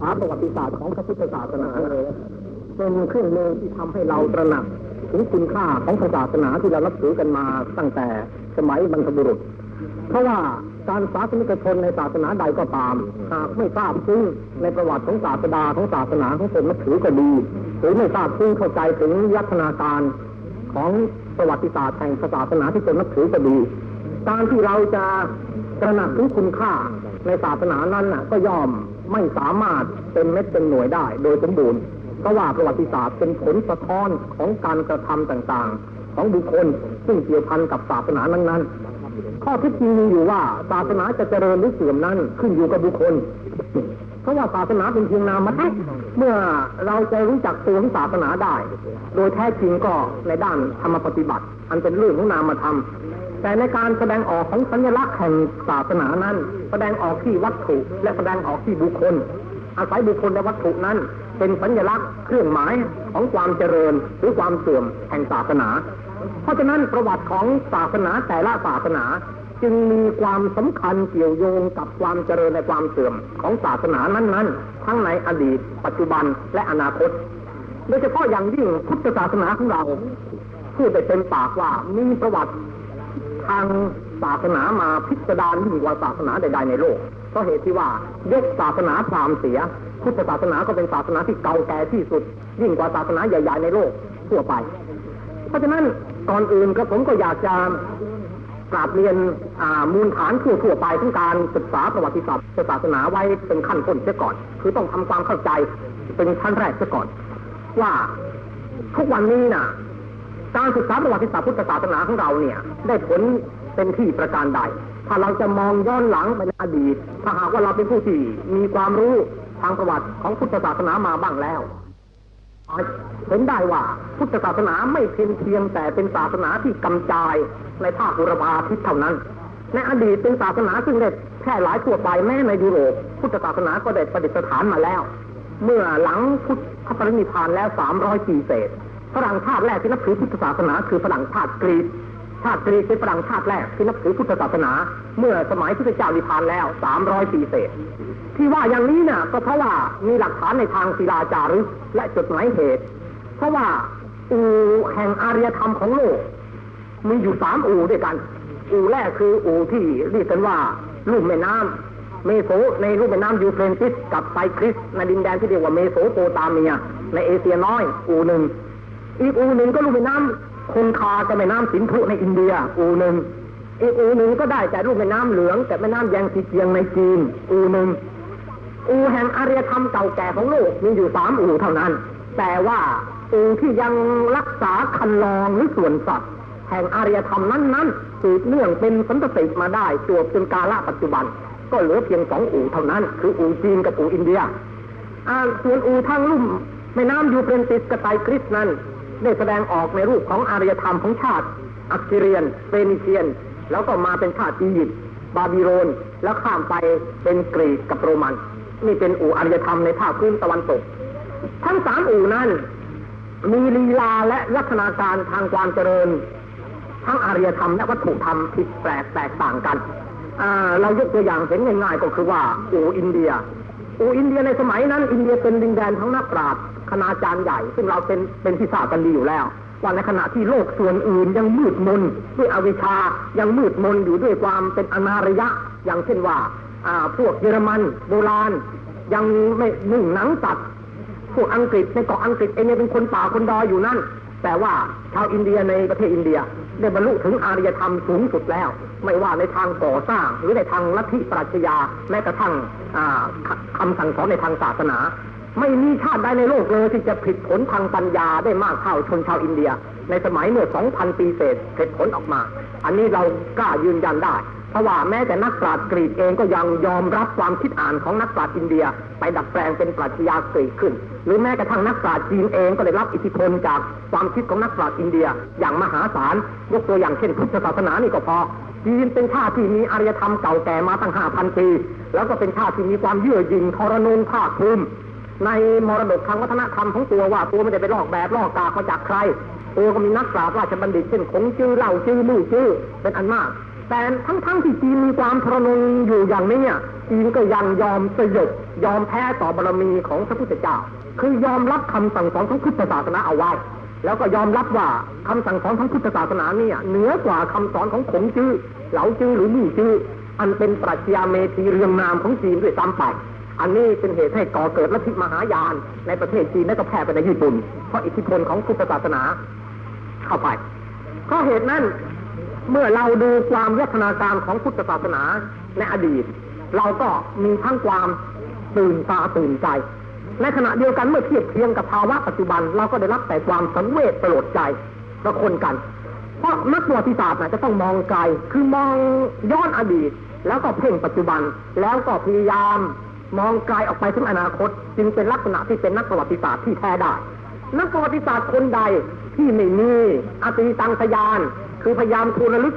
ษาประวัติศาสตร์ของพระพุทธศาสนาเป็นเครื่องมือที่ทำให้เราตระหนักถึงคุณค่าของศาสนาที่เรานับถือกันมาตั้งแต่สมัยบรรพบุรุษ เพราะว่าการศาสนิกชนในศาสนาใดก็ตาม หากไม่ทราบซึ้งในประวัติของศาสดาของศาสนาของตนนับถือก็ดี หรือไม่ทราบซึ้งเข้าใจถึงลักษณะการของประวัติศาสตร์แห่งศาสนาที่ตนนับถือก็ดี การที่เราจะตระหนักถึงคุณค่าในศาสนานั้นน่ะ ก็ย่อม ไม่สามารถเป็นเม็ดเป็นหน่วยได้ โดยสมบูรณ์เพราะว่าประวัติศาสตร์เป็นผลสะท้อนของการกระทำต่างๆ ของบุคคลซึ่งเกี่ยวพันกับศาสนานั้นๆ ข้อเที่จริงมีอยู่ว่าศาสนาจะเจริญหรือเสื่อมนั้นขึ้นอยู่กับบุคคลเพราะว่าศาสนาเป็นเพียงนามธรรมเมื่อเราจะรู้จักตัวของศาสนาได้ โดยแท้จริงก็ในด้านธรรมปฏิบัติ อันเป็นเรื่องของนามธรรม แต่ในการแสดงออกของสัญลักษณ์แห่งศาสนานั้น แสดงออกที่วัตถุและแสดงออกที่บุคคล อาศัยบุคคลและวัตถุนั้น เป็นสัญลักษณ์เครื่องหมายของความเจริญหรือความเสื่อมแห่งศาสนา เพราะฉะนั้นประวัติของศาสนาแต่ละศาสนาจึงมีความสำคัญเกี่ยวโยงกับความเจริญและความเสื่อมของศาสนานั้นๆ ทั้งในอดีต ปัจจุบันและอนาคต โดยเฉพาะอย่างยิ่งพุทธศาสนาของเราพูดได้เต็มปากว่ามีประวัติ ทางศาสนามาพิสดารยิ่งกว่าศาสนาใดๆในโลกเพราะเหตุที่ว่ายกศาสนาพราหมณ์เสียพุทธศาสนาก็เป็นศาสนาที่เก่าแก่ที่สุด ยิ่งกว่าศาสนาใหญ่ ๆในโลกทั่วไป เพราะฉะนั้นก่อนอื่นก็ผมก็อยากจะกราบเรียนมูลฐานทั่วๆไปของการศึกษาประวัติศาสตร์ศาสนาไว้เป็นขั้นต้นเสียก่อน คือต้องทำความเข้าใจเป็นขั้นแรกเสียก่อน ว่าทุกวันนี้น่ะ การศึกษาประวัติศาสตร์พุทธศาสนาของเราเนี่ย ได้ผลเป็นที่ประการใด ถ้าเราจะมองย้อนหลังไปในอดีต ถ้าหากว่าเราเป็นผู้ที่มีความรู้ทางประวัติของพุทธศาสนามาบ้างแล้วเห็นได้ว่าพุทธศาสนาไม่เพียงเพียงแต่เป็นศาสนาที่กำจายในภาคบุรพาทิศเท่านั้น ในอดีตเป็นศาสนาซึ่งได้แพร่หลายทั่วไปแม้ในยุโรป พุทธศาสนาก็ได้ประดิษฐานมาแล้ว เมื่อหลังพุทธปรินิพพานแล้วสามร้อยปีเศษ ฝรั่งชาติแรกที่นับถือพุทธศาสนา คือฝรั่งชาติกรีกชาติกรีกเป็นฝรั่งชาติแรกที่นับถือพุทธศาสนา เมื่อสมัยพระเจ้านิพพานแล้วสามร้อยปีเศษ ที่ว่าอย่างนี้น่ะ ก็เพราะว่ามีหลักฐานในทางศิลาจารึกและจดหมายเหตุ เพราะว่าอูแห่งอารยธรรมของโลก มีอยู่สามอู่ด้วยกัน อู่แรกคืออู่ที่เรียกกันว่าลุ่มแม่น้ำเมโสในลุ่มแม่น้ำยูเฟรติสกับไทกริสในดินแดนที่เรียกว่าเมโสโปตาเมีย ในเอเชียน้อยอู่หนึ่ง อีกอู่หนึ่งก็ลุ่มแม่น้ำคงคากับแม่น้ำสินธุในอินเดีย อู่หนึ่งอีกอู่หนึ่งก็ได้จากลุ่มแม่น้ำเหลืองกับแม่น้ำแยงซีเจียงในจีน อู่หนึ่งอู่แห่งอารยธรรมเก่าแก่ของโลกมีอยู่สามอู่เท่านั้น แต่ว่าอู่ที่ยังรักษาคันลองหรือส่วนสัตว์ แห่งอารยธรรมนั้นๆสืบเนื่องเป็นสันตติมาได้จวบจนกาลปัจจุบัน ก็เหลือเพียงสองอู่เท่านั้น คืออู่จีนกับอู่อินเดียอ่าส่วนอู่ทางลุ่มแม่น้ำยูเฟรติสกับไทกริสนั้น ได้แสดงออกในรูปของอารยธรรมของชาติ อัสซีเรียนเฟนิเชียน แล้วก็มาเป็นชาติอียิปต์บาบิโลนแล้วข้ามไปเป็นกรีกกับโรมัน นี่เป็นอู่อารยธรรมในภาคพื้นตะวันตก ทั้งสามอู่นั้น มีลีลาและลักษณะการทางความเจริญ ทั้งอารยธรรมและวัตถุธรรมผิดแปลกแตกต่างกันเรายกตัวอย่างเห็นง่ายๆก็คือว่าอู่อินเดีย อูอินเดียในสมัยนั้น อินเดียเป็นดินแดนทั้งนักปราชญ์คณาจารย์ใหญ่ ซึ่งเราเป็นเป็นที่ทราบกันดีอยู่แล้วว่าในขณะที่โลกส่วนอื่นยังมืดมนด้วยอวิชชายังมืดมนอยู่ด้วยความเป็นอนารยะ อย่างเช่นว่าพวกเยอรมันโบราณ ยังนุ่งหนังสัตว์ พวกอังกฤษในเกาะอังกฤษเองเป็นคนป่าคนดอยอยู่นั่น แต่ว่าชาวอินเดียในประเทศอินเดีย ได้บรรลุถึงอารยธรรมสูงสุดแล้ว ไม่ว่าในทางก่อสร้าง หรือในทางลัทธิปรัชญาแม้กระทั่งคำสั่งสอนในทางศาสนา ไม่มีชาติใดในโลกเลยที่จะผลิตผลทางปัญญาได้มากเท่าชนชาวอินเดีย ในสมัยเมื่อ 2,000 ปีเศษผิดผลออกมา อันนี้เรากล้ายืนยันได้ ว่าแม้แต่นักปราชญ์กรีกเองก็ยังยอมรับความคิดอ่านของนักปราชญ์อินเดีย ไปดัดแปลงเป็นปรัชญากรีกขึ้น หรือแม้กระทั่งนักปราชญ์จีนเองก็ได้รับอิทธิพลจากความคิดของนักปราชญ์อินเดียอย่างมหาศาลยกตัวอย่างเช่นพุทธศาสนานี่ก็พอจีนเป็นชาติที่มีอารยธรรมเก่าแก่มาตั้งห้าพันปี แล้วก็เป็นชาติที่มีความเยื่อหยิ่งทรนงภาคภูมิในมรดกทางวัฒนธรรมของตัวว่าตัวไม่ได้ไปลอกแบบลอกกากมาจากใครตัวก็มีนักปราชญ์ราชบัณฑิตเช่นคงจื้อเล่าจื้อมู่จื้อเป็นอันมาก แต่ทั้งๆที่จีนมีความทรนงอยู่อย่างนี้อะจีนก็ยังยอมสยบยอมแพ้ต่อบารมีของพระพุทธเจ้า คือยอมรับคำสั่งสอนของพุทธศาสนาเอาไว้ แล้วก็ยอมรับว่าคำสั่งสอนของพุทธศาสนาเนี่ยเหนือกว่าคำสอนของขงจื้อเหลาจื้อหรือนี่จื้ออันเป็นปรัชญาเมธีเรืองนามของจีนด้วยซ้ำไปอันนี้เป็นเหตุให้ก่อเกิดลัทธิมหายานในประเทศจีนและก็แพร่ไปในญี่ปุ่น เพราะอิทธิพลของพุทธศาสนาเข้าไปเพราะเหตุนั้น เมื่อเราดูความวัฒนาการของพุทธศาสนาในอดีต เราก็มีทั้งความตื่นตาตื่นใจ ในขณะเดียวกันเมื่อเทียบเทียงกับภาวะปัจจุบัน เราก็ได้รับแต่ความสังเวชประหลดใจประคนกัน เพราะนักประวัติศาสตร์นะจะต้องมองไกลคือมองย้อนอดีต แล้วก็เพ่งปัจจุบันแล้วก็พยายามมองไกลออกไปถึงอนาคต จึงเป็นลักษณะที่เป็นนักประวัติศาสตร์ที่แท้ได้ นักประวัติศาสตร์คนใดที่ไม่มีอติตังสยาน คือพยายามทูระลึก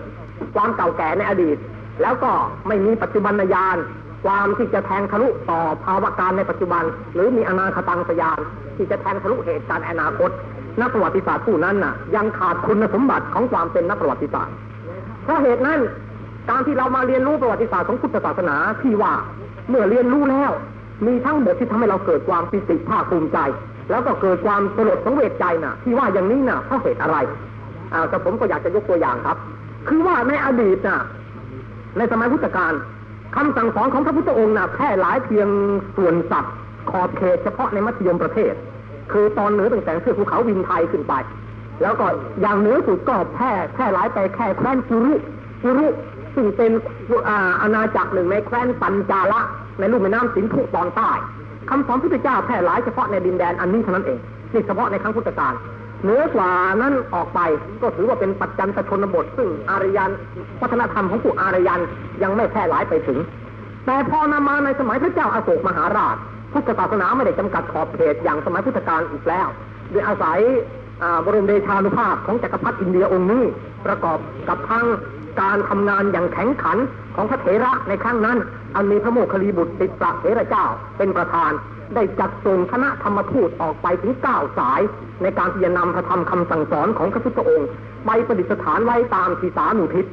ความเก่าแก่ในอดีต แล้วก็ไม่มีปัจจุบันญาณความที่จะแทงทะลุต่อภาวะการในปัจจุบัน หรือมีอนาคตังสยาน ที่จะแทงทะลุเหตุการณ์อนาคต นักประวัติศาสตร์ผู้นั้นน่ะ ยังขาดคุณสมบัติของความเป็นนักประวัติศาสตร์เพราะเหตุนั้นการที่เรามาเรียนรู้ประวัติศาสตร์ของพุทธศาสนาที่ว่าเมื่อเรียนรู้แล้ว มีทั้งหมดที่ทำให้เราเกิดความปิติภาคภูมิใจ แล้วก็เกิดความสลดสังเวชใจน่ะ ที่ว่าอย่างนี้น่ะเพราะเหตุอะไร อ่าแต่ผมก็อยากจะยกตัวอย่างครับ คือว่าในอดีตน่ะ ในสมัยพุทธกาลคำสั่งสอนของพระพุทธองค์น่ะแพร่หลายเพียงส่วนสัตว์ขอบเขตเฉพาะในมัธยมประเทศ คือตอนเหนือตั้งแต่เทือกภูเขาวินไทยขึ้นไป แล้วก็อย่างเหนือสุดก็แพร่แพร่หลายไปแค่แคว้นกุรุกุรุซึ่งเป็นอาอาณาจักรหนึ่งในแคว้นปัญจาละ ในลุ่มแม่น้ำสินธุตอนใต้คำสอนพุทธเจ้าแพร่หลายเฉพาะในดินแดนอันนี้เท่านั้นเองนี่เฉพาะในครั้งพุทธกาล เหนือกว่านั้นออกไปก็ถือว่าเป็นปัจจันตชนบท ซึ่งอารยันวัฒนธรรมของพวกอารยันยังไม่แพร่หลายไปถึง แต่พอนำมาในสมัยพระเจ้าอาโศกมหาราช พุทธศาสนาไม่ได้จำกัดขอบเขตอย่างสมัยพุทธกาลอีกแล้ว โดยอาศัยบรมเดชานุภาพของจักรพรรดิอินเดียองค์นี้ ประกอบกับทั้งการทำงานอย่างแข็งขันของพระเถระในครั้งนั้น อันมีพระโมคคัลลีบุตรติดประเถระเจ้าเป็นประธาน ได้จัดส่งคณะธรรมทูตออกไปถึงเก้าสาย ในการที่จะนำพระธรรมคำสั่งสอนของพระพุทธองค์ ไปประดิษฐานไว้ตามทีสานุทิศ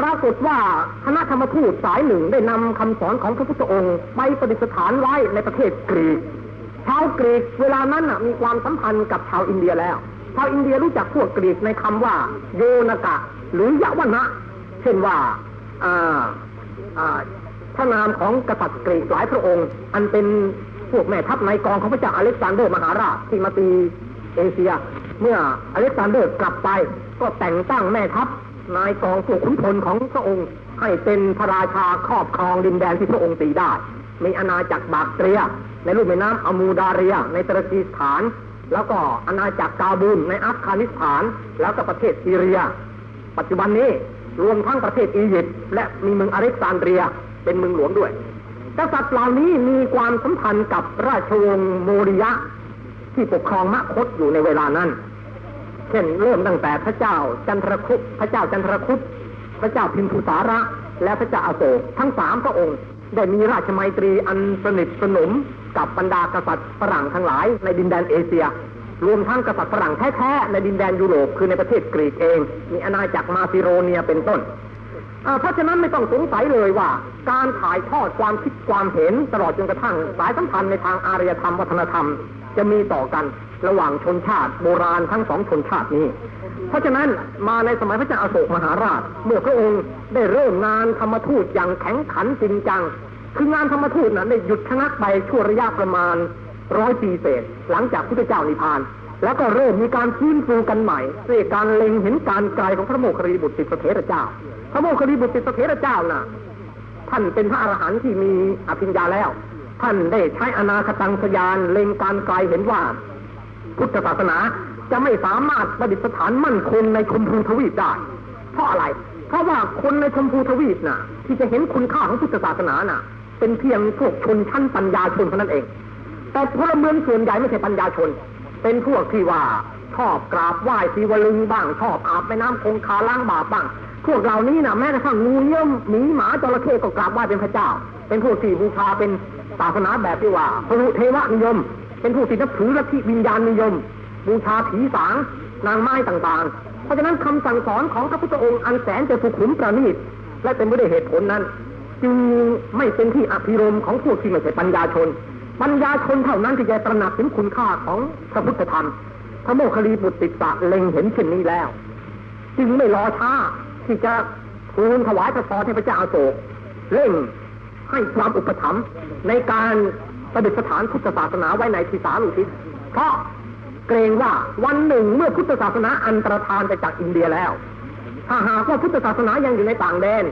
ปรากฏว่าคณะธรรมทูตสายหนึ่งได้นำคำสอนของพระพุทธองค์ ไปประดิษฐานไว้ในประเทศกรีกชาวกรีกเวลานั้นมีความสัมพันธ์กับชาวอินเดียแล้วชาวอินเดียรู้จักพวกกรีกในคำว่า โยนกะ หรือยะวนะเช่นว่าอ่าอ่าพระนามของกษัตริย์กรีกหลายพระองค์ อันเป็น พวกแม่ทัพในกองของพระเจ้าอเล็กซานเดอร์มหาราชที่มาตีเอเชีย เมื่ออเล็กซานเดอร์กลับไป ก็แต่งตั้งแม่ทัพนายกองพวกขุนพลของพระองค์ให้เป็นพระราชาครอบครองดินแดนที่พระองค์ตีได้ มีอาณาจักรบากเตรีย ในรูปแม่น้ำอมูดาเรีย ในตุรกีสถาน แล้วก็อาณาจักรกาบูลในอัฟกานิสถาน แล้วก็ประเทศซีเรีย ปัจจุบันนี้รวมทั้งประเทศอียิปต์และมีเมืองอเล็กซานเดรียเป็นเมืองหลวงด้วย กษัตริย์เหล่านี้มีความสัมพันธ์กับราชวงศ์โมริยะ ที่ปกครองมคตอยู่ในเวลานั้น เช่นเริ่มตั้งแต่พระเจ้าจันทรคุปพระเจ้าจันทรคุปพระเจ้าพิมพุสาระ และพระเจ้าอาโศกทั้งสามพระองค์ ได้มีราชมัยตรีอันสนิทสนมกับบรรดากษัตริย์ฝรั่งทั้งหลายในดินแดนเอเชีย รวมทั้งกษัตริย์ฝรั่งแท้ๆในดินแดนยุโรปคือในประเทศกรีกเอง มีอาณาจักรมาซิโรเนียเป็นต้น เพราะฉะนั้นไม่ต้องสงสัยเลยว่า การถ่ายทอดความคิดความเห็นตลอดจนกระทั่งสายสัมพันธ์ในทางอารยธรรมวัฒนธรรม จะมีต่อกันระหว่างชนชาติโบราณทั้งสองชนชาตินี้ เพราะฉะนั้นมาในสมัยพระเจ้าอโศกมหาราช เมื่อพระองค์ได้เริ่มงานธรรมทูตอย่างแข็งขันจริงจัง คืองานธรรมทูตนั้นได้หยุดชะงักไปชั่วระยะประมาณร้อยปีเศษ หลังจากพุทธเจ้านิพพาน แล้วก็เริ่มมีการฟื้นฟูกันใหม่ด้วยการเล็งเห็นการไกลของพระโมคคัลลีบุตรติสเถระเจ้า พระโมคคัลลีบุตรติสเถระเจ้าน่ะ ท่านเป็นพระอรหันต์ที่มีอภิญญาแล้ว ท่านได้ใช้อนาคตังสยานเล็งการไกลเห็นว่า พุทธศาสนาจะไม่สามารถประดิษฐานมั่นคงในชมพูทวีปได้ เพราะอะไร เพราะว่าคนในชมพูทวีปน่ะ ที่จะเห็นคุณค่าของพุทธศาสนาน่ะ เป็นเพียงพวกชนชั้นปัญญาชนเท่านั้นเอง แต่พลเมืองส่วนใหญ่ไม่ใช่ปัญญาชน เป็นพวกที่ว่าชอบกราบไหว้ศิวลึงบ้างชอบอาบแม่น้ำคงคาล้างบาปบ้าง พวกเหล่านี้นะแม้กระทั่งงูเงี้ยวหมีหมาจระเข้ก็กราบไหว้เป็นพระเจ้า เป็นพวกที่บูชาเป็นศาสนาแบบที่ว่าพรุเทวนิยม เป็นผู้ที่นับถือลัทธิวิญญาณนิยม บูชาผีสางนางไม้ต่างๆ เพราะฉะนั้นคำสั่งสอนของพระพุทธองค์อันแสนจะสุขุมประณีตและเต็มไปด้วยเหตุผลนั้น จึงไม่เป็นที่อภิรมของผู้ที่ไม่ใช่ปัญญาชน ปัญญาชนเท่านั้นที่จะตระหนักถึงคุณค่าของพระพุทธธรรมพระโมคคัลลีบุตรติสสะเล็งเห็นเช่นนี้แล้ว จึงไม่รอช้า ที่จะทูลถวายพระพรให้พระเจ้าอาโศกเร่งให้ความอุปถัมภ์ในการประดิษฐานพุทธศาสนาไว้ในทิสาลุทิศเพราะเกรงว่าวันหนึ่งเมื่อพุทธศาสนาอันตรธานไปจากอินเดียแล้ว ถ้าหากว่าพุทธศาสนายังอยู่ในต่างแดน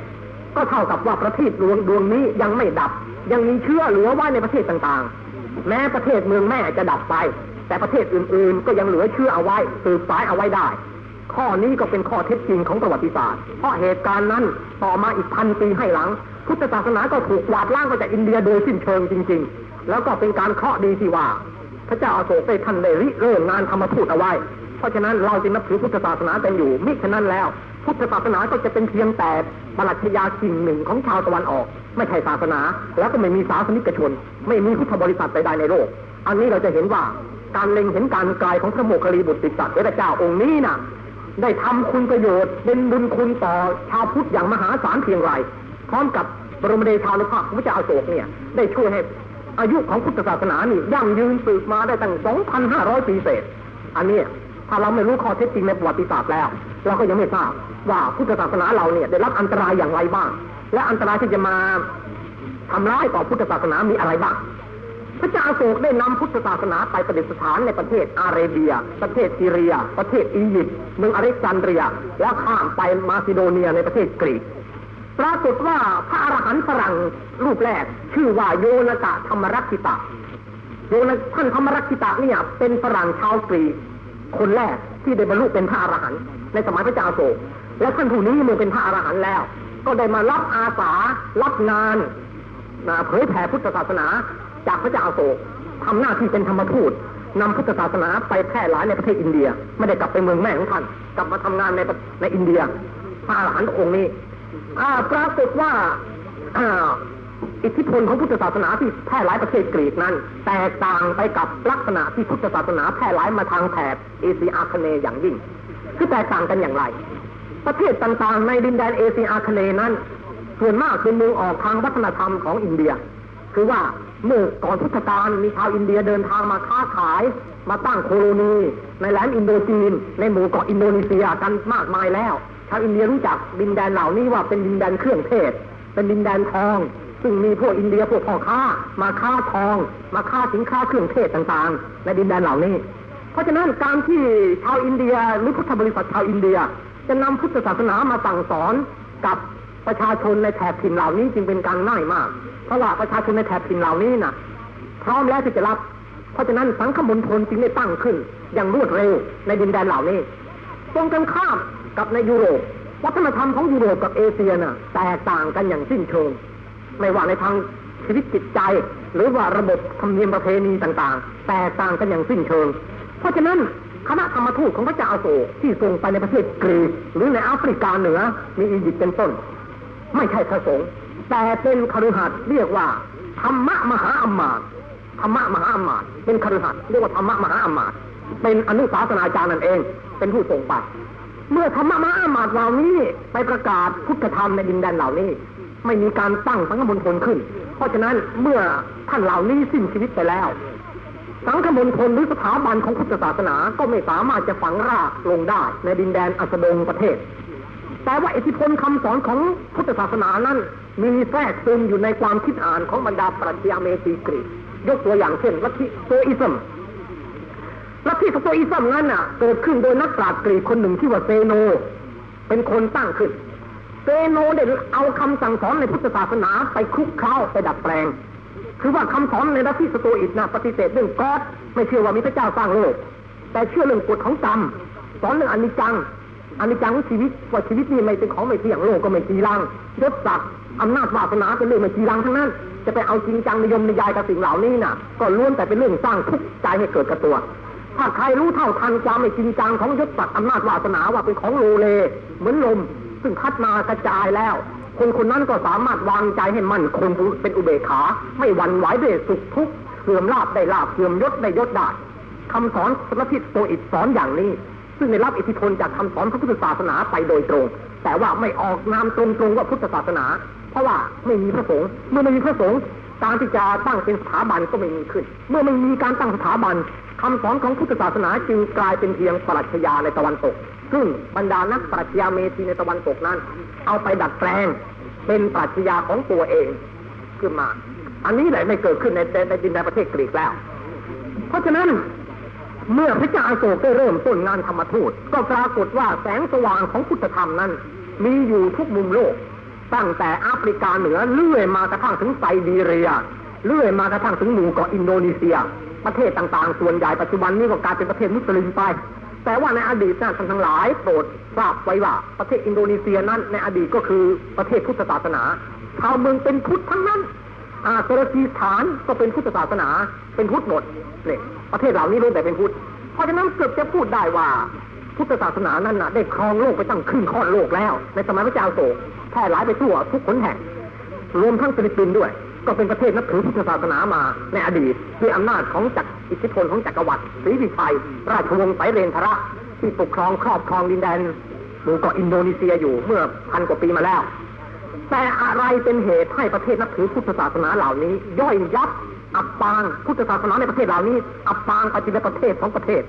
ก็เท่ากับว่าประเทศดวงดวงนี้ยังไม่ดับ ยังมีเชื้อเหลือไว้ในประเทศต่างๆ แม้ประเทศเมืองแม่จะดับไป แต่ประเทศอื่นๆ ก็ยังเหลือเชื้อเอาไว้สืบสายเอาไว้ได้ ข้อนี้ก็เป็นข้อเท็จจริงของประวัติศาสตร์ เพราะเหตุการณ์นั้นต่อมาอีกพันปีให้หลัง พุทธศาสนาก็ถูกกวาดล้างไปจากอินเดียโดยสิ้นเชิงจริง ๆ แล้วก็เป็นการเคราะห์ดีที่ว่า พระเจ้าอาโศกได้ท่านได้ริเริ่มงานธรรมทูตเอาไว้ เพราะฉะนั้นเราจึงนับถือพุทธศาสนากันอยู่มิฉะนั้นแล้ว พุทธศาสนาก็จะเป็นเพียงแต่ปรัชญาสิ่งหนึ่งของชาวตะวันออก ไม่ใช่ศาสนา แล้วก็ไม่มีศาสนิกชน ไม่มีพุทธบริษัทใดๆในโลก อันนี้เราจะเห็นว่าการเล็งเห็นการกลของพระโมคคัลลีบุตรติสัตว์พระเจ้าองค์นี้น่ะ ได้ทำคุณประโยชน์เป็นบุญคุณต่อชาวพุทธอย่างมหาศาลเพียงไรพร้อมกับบรมเดชานุภาพของพระเจ้าอาโศกเนี่ย ได้ช่วยให้อายุของพุทธศาสนานี่ยั่งยืนสืบมาได้ตั้ง 2,500 ปีเศษ อันนี้ถ้าเราไม่รู้ข้อเท็จจริงในประวัติศาสตร์แล้ว เราก็ยังไม่ทราบว่าพุทธศาสนาเราเนี่ยได้รับอันตรายอย่างไรบ้าง และอันตรายที่จะมาทำร้ายต่อพุทธศาสนามีอะไรบ้าง พระเจ้าอโศกได้นำพุทธศาสนาไปประดิษฐานในประเทศอาเรเบีย ประเทศซีเรีย ประเทศอียิปต์เมืองอเล็กซานเดรีย แล้วข้ามไปมาซิโดเนียในประเทศกรีกปรากฏว่าพระอรหันต์ฝรั่งรูปแรก ชื่อว่าโยนตะธรรมรักษิตะโยนท่านธรรมรักษิตะเนี่ยเป็นฝรั่งชาวกรีกคนแรกที่ได้บรรลุเป็นพระอรหันต์ในสมัยพระเจ้าอโศกและท่านผู้นี้เมื่อเป็นพระอรหันต์แล้ว ก็ได้มารับอาสารับงานเผยแผ่พุทธศาสนา จากพระเจ้าอาโศกทำหน้าที่เป็นธรรมทูตนำพุทธศาสนาไปแพร่หลายในประเทศอินเดีย ไม่ได้กลับไปเมืองแม่ของท่าน กลับมาทำงานในในอินเดียพระอรหันต์องค์นี้อ่าปรากฏว่าอ่าอิทธิพลของพุทธศาสนาที่แพร่หลายประเทศกรีกนั้น แตกต่างไปกับลักษณะที่พุทธศาสนาแพร่หลายมาทางแถบเอเชียอาคเนย์อย่างยิ่ง คือแตกต่างกันอย่างไร ประเทศต่างๆ ในดินแดนเอเชียอาคเนย์นั้น ส่วนมากเป็นเมืองออกทางวัฒนธรรมของอินเดีย คือว่า เมื่อก่อนพุทธกาลมีชาวอินเดียเดินทางมาค้าขายมาตั้ง colony ในแหลมอินโดจีน ในหมู่เกาะอินโดนีเซียกันมากมายแล้ว ชาวอินเดียรู้จักดินแดนเหล่านี้ว่าเป็นดินแดนเครื่องเทศ เป็นดินแดนทอง ซึ่งมีพวกอินเดียพวกพ่อค้า มาค้าทอง มาค้าสินค้าเครื่องเทศต่างๆ ในดินแดนเหล่านี้ เพราะฉะนั้นการที่ชาวอินเดียหรือพุทธบริษัทชาวอินเดีย จะนำพุทธศาสนามาสั่งสอนกับประชาชนในแถบถิ่นเหล่านี้จึงเป็นการง่ายมาก เพราะว่าประชาชนในแถบถิ่นเหล่านี้น่ะพร้อมแล้วที่จะรับ เพราะฉะนั้นสังคมณฑลจึงได้ตั้งขึ้น อย่างรวดเร็วในดินแดนเหล่านี้ตรงกันข้ามกับในยุโรปวัฒนธรรมของยุโรปกับเอเชียน่ะแตกต่างกันอย่างสิ้นเชิงไม่ว่าในทางชีวิตจิตใจ หรือว่าระบบธรรมเนียมประเพณีต่างๆ แตกต่างกันอย่างสิ้นเชิง เพราะฉะนั้นคณะธรรมทูตของพระเจ้าอโศกที่ส่งไปในประเทศกรีกหรือในแอฟริกาเหนือมีอียิปต์เป็นต้น ไม่ใช่พระสงฆ์ แต่เป็นคฤหัสถ์เรียกว่าธรรมะมหาอำมาตธรรมะมหาอำมาตเป็นคฤหัสถ์เรียกว่าธรรมะมหาอำมาตเป็นอนุสาสนาจารย์นั่นเอง เป็นผู้ส่งไป เมื่อธรรมะมหาอำมาตเหล่านี้ไปประกาศพุทธธรรมในดินแดนเหล่านี้ ไม่มีการตั้งสังฆมณฑลขึ้น เพราะฉะนั้นเมื่อท่านเหล่านี้สิ้นชีวิตไปแล้ว สังฆมณฑลหรือสถาบันของพุทธศาสนาก็ไม่สามารถจะฝังรากลงได้ในดินแดนอัสดงประเทศ แต่ว่าอิทธิพลคำสอนของพุทธศาสนานั้น มีแทรกซึมอยู่ในความคิดอ่านของบรรดาปรัชญาเมธีกรียกตัวอย่างเช่นลัทธิโซอิซมลัทธิโซอิซมนั้นน่ะเกิดขึ้นโดยนักปราชญ์กรีกคนหนึ่งที่ว่าเซโน เป็นคนตั้งขึ้นเซโนได้เอาคำสั่งสอนในพุทธศาสนาไปคลุกเคล้าไปดัดแปลง คือว่าคำสอนในลัทธิสโตอิกนะปฏิเสธเรื่องกอดไม่เชื่อว่ามีพระเจ้าสร้างโลก แต่เชื่อเรื่องกฎของกรรมสอนเรื่องอนิจจัง อนิจจังของชีวิตว่าชีวิตนี่ไม่เป็นของไม่เที่ยงโลกก็ไม่จีรังยศศักดิ์อำนาจวาสนาเป็นเรื่องไม่จีรังทั้งนั้น จะไปเอาจริงจังนิยมนิยายกับสิ่งเหล่านี้น่ะ ก็ล้วนแต่เป็นเรื่องสร้างทุกข์ใจให้เกิดกับตัว ถ้าใครรู้เท่าทันความไม่จริงจังของยศศักดิ์อำนาจวาสนาว่าเป็นของโลเล เหมือนลม ซึ่งพัดมากระจายแล้วคนคนนั้นก็สามารถวางใจให้มั่นคงเป็นอุเบกขา ไม่หวั่นไหวด้วยสุขทุกข์เสื่อมลาภได้ลาภเสื่อมยศได้ยศได้คำสอนลัทธิสโตอิกสอนอย่างนี้ ซึ่งได้รับอิทธิพลจากคำสอนพระพุทธศาสนาไปโดยตรง แต่ว่าไม่ออกนามตรงๆว่าพุทธศาสนา เพราะว่าไม่มีพระสงฆ์เมื่อไม่มีพระสงฆ์การที่จะตั้งเป็นสถาบันก็ไม่มีขึ้น เมื่อไม่มีการตั้งสถาบันคำสอนของพุทธศาสนาจึงกลายเป็นเพียงปรัชญาในตะวันตก ซึ่งบรรดานักปรัชญาเมธีในตะวันตกนั้น เอาไปดัดแปลงเป็นปรัชญาของตัวเองขึ้นมา อันนี้แหละไม่เกิดขึ้นในในดินแดนประเทศกรีกแล้ว เพราะฉะนั้น เมื่อพระเจ้าอโศกได้เริ่มต้นงานธรรมทูตก็ปรากฏว่าแสงสว่างของพุทธธรรมนั้น มีอยู่ทุกมุมโลก ตั้งแต่แอฟริกาเหนือเลื่อยมากระทั่งถึงไซบีเรีย เลื่อยมากระทั่งถึงหมู่เกาะอินโดนีเซีย ประเทศต่างๆ ส่วนใหญ่ปัจจุบันนี้ก็กลายเป็นประเทศมุสลิมไป แต่ว่าในอดีตนะท่านทั้งหลายโปรดทราบไว้ว่าประเทศอินโดนีเซียนั้น ในอดีตก็คือประเทศพุทธศาสนาชาวเมืองเป็นพุทธทั้งนั้นอาตุรกีสถานก็เป็นพุทธศาสนา เป็นพุทธหมด เนี่ยประเทศเหล่านี้ล้วนแต่เป็นพุทธ เพราะฉะนั้นเกือบจะพูดได้ว่า พุทธศาสนานั้นน่ะ ได้ครองโลกไปตั้งครึ่งค่อนโลกแล้ว ในสมัยพระเจ้าอโศกแพร่หลายไปทั่วทุกหนแห่ง รวมทั้งฟิลิปปินส์ด้วย ก็เป็นประเทศนับถือพุทธศาสนามาในอดีตด้วยอำนาจของจักรอิทธิพลของจักรวรรดิศรีวิชัย ราชวงศ์ไศเลนทระที่ปกครองครอบครองดินแดนหมู่เกาะอินโดนีเซียอยู่เมื่อพันกว่าปีมาแล้ว แต่อะไรเป็นเหตุให้ประเทศนับถือพุทธศาสนาเหล่านี้ ย่อยยับ อับปางพุทธศาสนาในประเทศเหล่านี้ อับปางไปทีละประเทศของประเทศ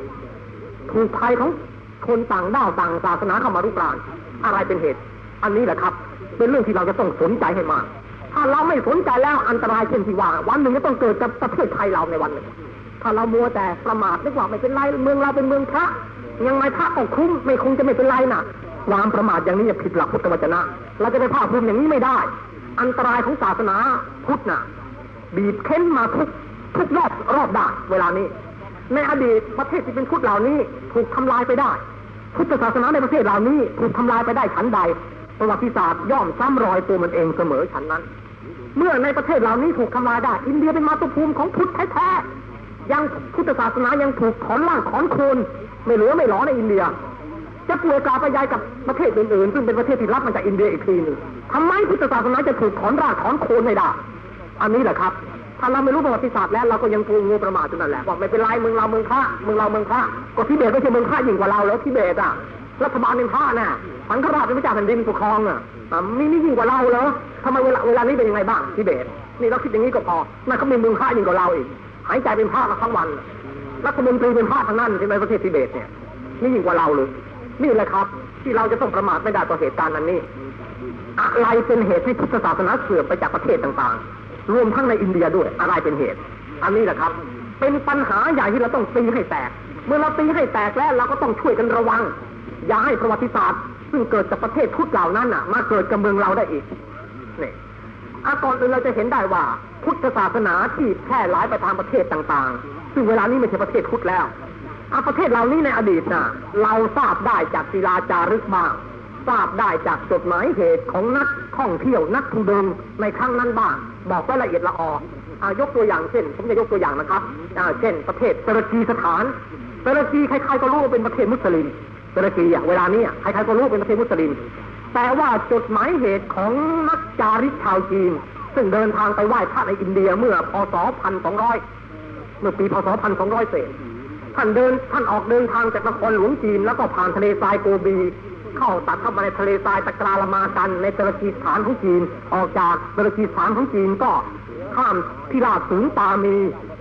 ถูกภัยของคนต่างด้าวต่างศาสนาเข้ามารุกรานอะไรเป็นเหตุ อันนี้แหละครับ เป็นเรื่องที่เราจะต้องสนใจให้มาก ถ้าเราไม่สนใจแล้วอันตรายเช่นที่ว่า วันหนึ่งจะต้องเกิดกับประเทศไทยเราในวันหนึ่งถ้าเรามัวแต่ประมาทนึกว่าไม่เป็นไรเมืองเราเป็นเมืองพระยังไงพระก็คุ้มไม่คงจะไม่เป็นไรน่ะความประมาทอย่างนี้จะผิดหลักพุทธวจนะ เราจะไปภาคภูมิอย่างนี้ไม่ได้ อันตรายของศาสนาพุทธน่ะ บีบเค้นมาทุกทุกรอบรอบด้านเวลานี้ ในอดีตประเทศที่เป็นพุทธเหล่านี้ถูกทำลายไปได้พุทธศาสนาในประเทศเหล่านี้ถูกทำลายไปได้ฉันใด ประวัติศาสตร์ย่อมซ้ำรอยตัวมันเองเสมอฉันนั้น เมื่อในประเทศเหล่านี้ถูกทำลายได้ อินเดียเป็นมาตุภูมิของพุทธแท้ๆยังพุทธศาสนายังถูกถอนล่างถอนโคนไม่เหลือไม่หลอในอินเดีย จะป่วยกาไปยายกับประเทศอื่นๆซึ่งเป็นประเทศที่รับมาจากอินเดียอีกทีหนึ่งทำไมพุทธศาสนาจะถูกถอนรากถอนโคนไม่ได้ อันนี้แหละครับถ้าเราไม่รู้ประวัติศาสตร์แล้วเราก็ยังกูงูประมาทจนนั่นแหละบอกไม่เป็นไรเมืองเราเมืองพระเมืองเราเมืองพระก็ทิเบตไม่ใช่เมืองพระยิ่งกว่าเราแล้วทิเบตอะรัฐบาลเป็นพระน่ะสังฆราชเป็นพระเจ้าแผ่นดินปกครองอะอ่ามีนี่ยิ่งกว่าเราเหรอทำไมเวลาเวลานี้เป็นยังไงบ้างทิเบตนี่เราคิดอย่างนี้ก็พอนั่นเขามีเมืองพระยิ่งกว่าเราอีกหายใจเป็นพระมาทั้งวันรัฐมนตรีเป็นพระทั้งนั้นใช่ไหมประเทศทิเบตเนี่ยนี่ยิ่งกว่าเราเลยนี่แหละครับ ที่เราจะต้องประมาทไม่ได้ต่อเหตุการณ์นั้นนี่อะไรเป็นเหตุให้พุทธศาสนาเสื่อมไปจากประเทศต่างๆ รวมทั้งในอินเดียด้วย อะไรเป็นเหตุ อันนี้แหละครับ เป็นปัญหาใหญ่ที่เราต้องตีให้แตก เมื่อเราตีให้แตกแล้วเราก็ต้องช่วยกันระวัง อย่าให้ประวัติศาสตร์ ซึ่งเกิดจากประเทศพุทธเหล่านั้นน่ะ มาเกิดกับเมืองเราได้อีกนี่อาก่อนอื่นเราจะเห็นได้ว่าพุทธศาสนาที่แพร่หลายไปทางประเทศต่างๆ ซึ่งเวลานี้ไม่ใช่ประเทศพุทธแล้วอาประเทศเหล่านี้ในอดีตน่ะเราทราบได้จากศิลาจารึกบ้างทราบได้จากจดหมายเหตุของนักท่องเที่ยวนักทุดงค์ในครั้งนั้นบ้าง บอกไว้ละเอียดละอออายกตัวอย่างเช่น ผมจะยกตัวอย่างนะครับเช่น ประเทศตุรกีสถานตุรกีใครๆก็รู้ว่าเป็นประเทศมุสลิมตุรกีอะเวลานี้ใครๆก็รู้ว่าเป็นประเทศมุสลิม แต่ว่าจดหมายเหตุของนักจาริกชาวจีน ซึ่งเดินทางไปไหว้พระในอินเดียเมื่อพศ 1200 เมื่อปีพศ 1200 เศษท่านเดินท่านออกเดินทางจากนครหลวงจีนแล้วก็ผ่านทะเลทรายโกบี เข้าตัดเข้ามาในทะเลทรายตะกราลามากันในตุรกีสถานของจีน ออกจากตุรกีสถานของจีนก็ข้ามพิราบสูงปามี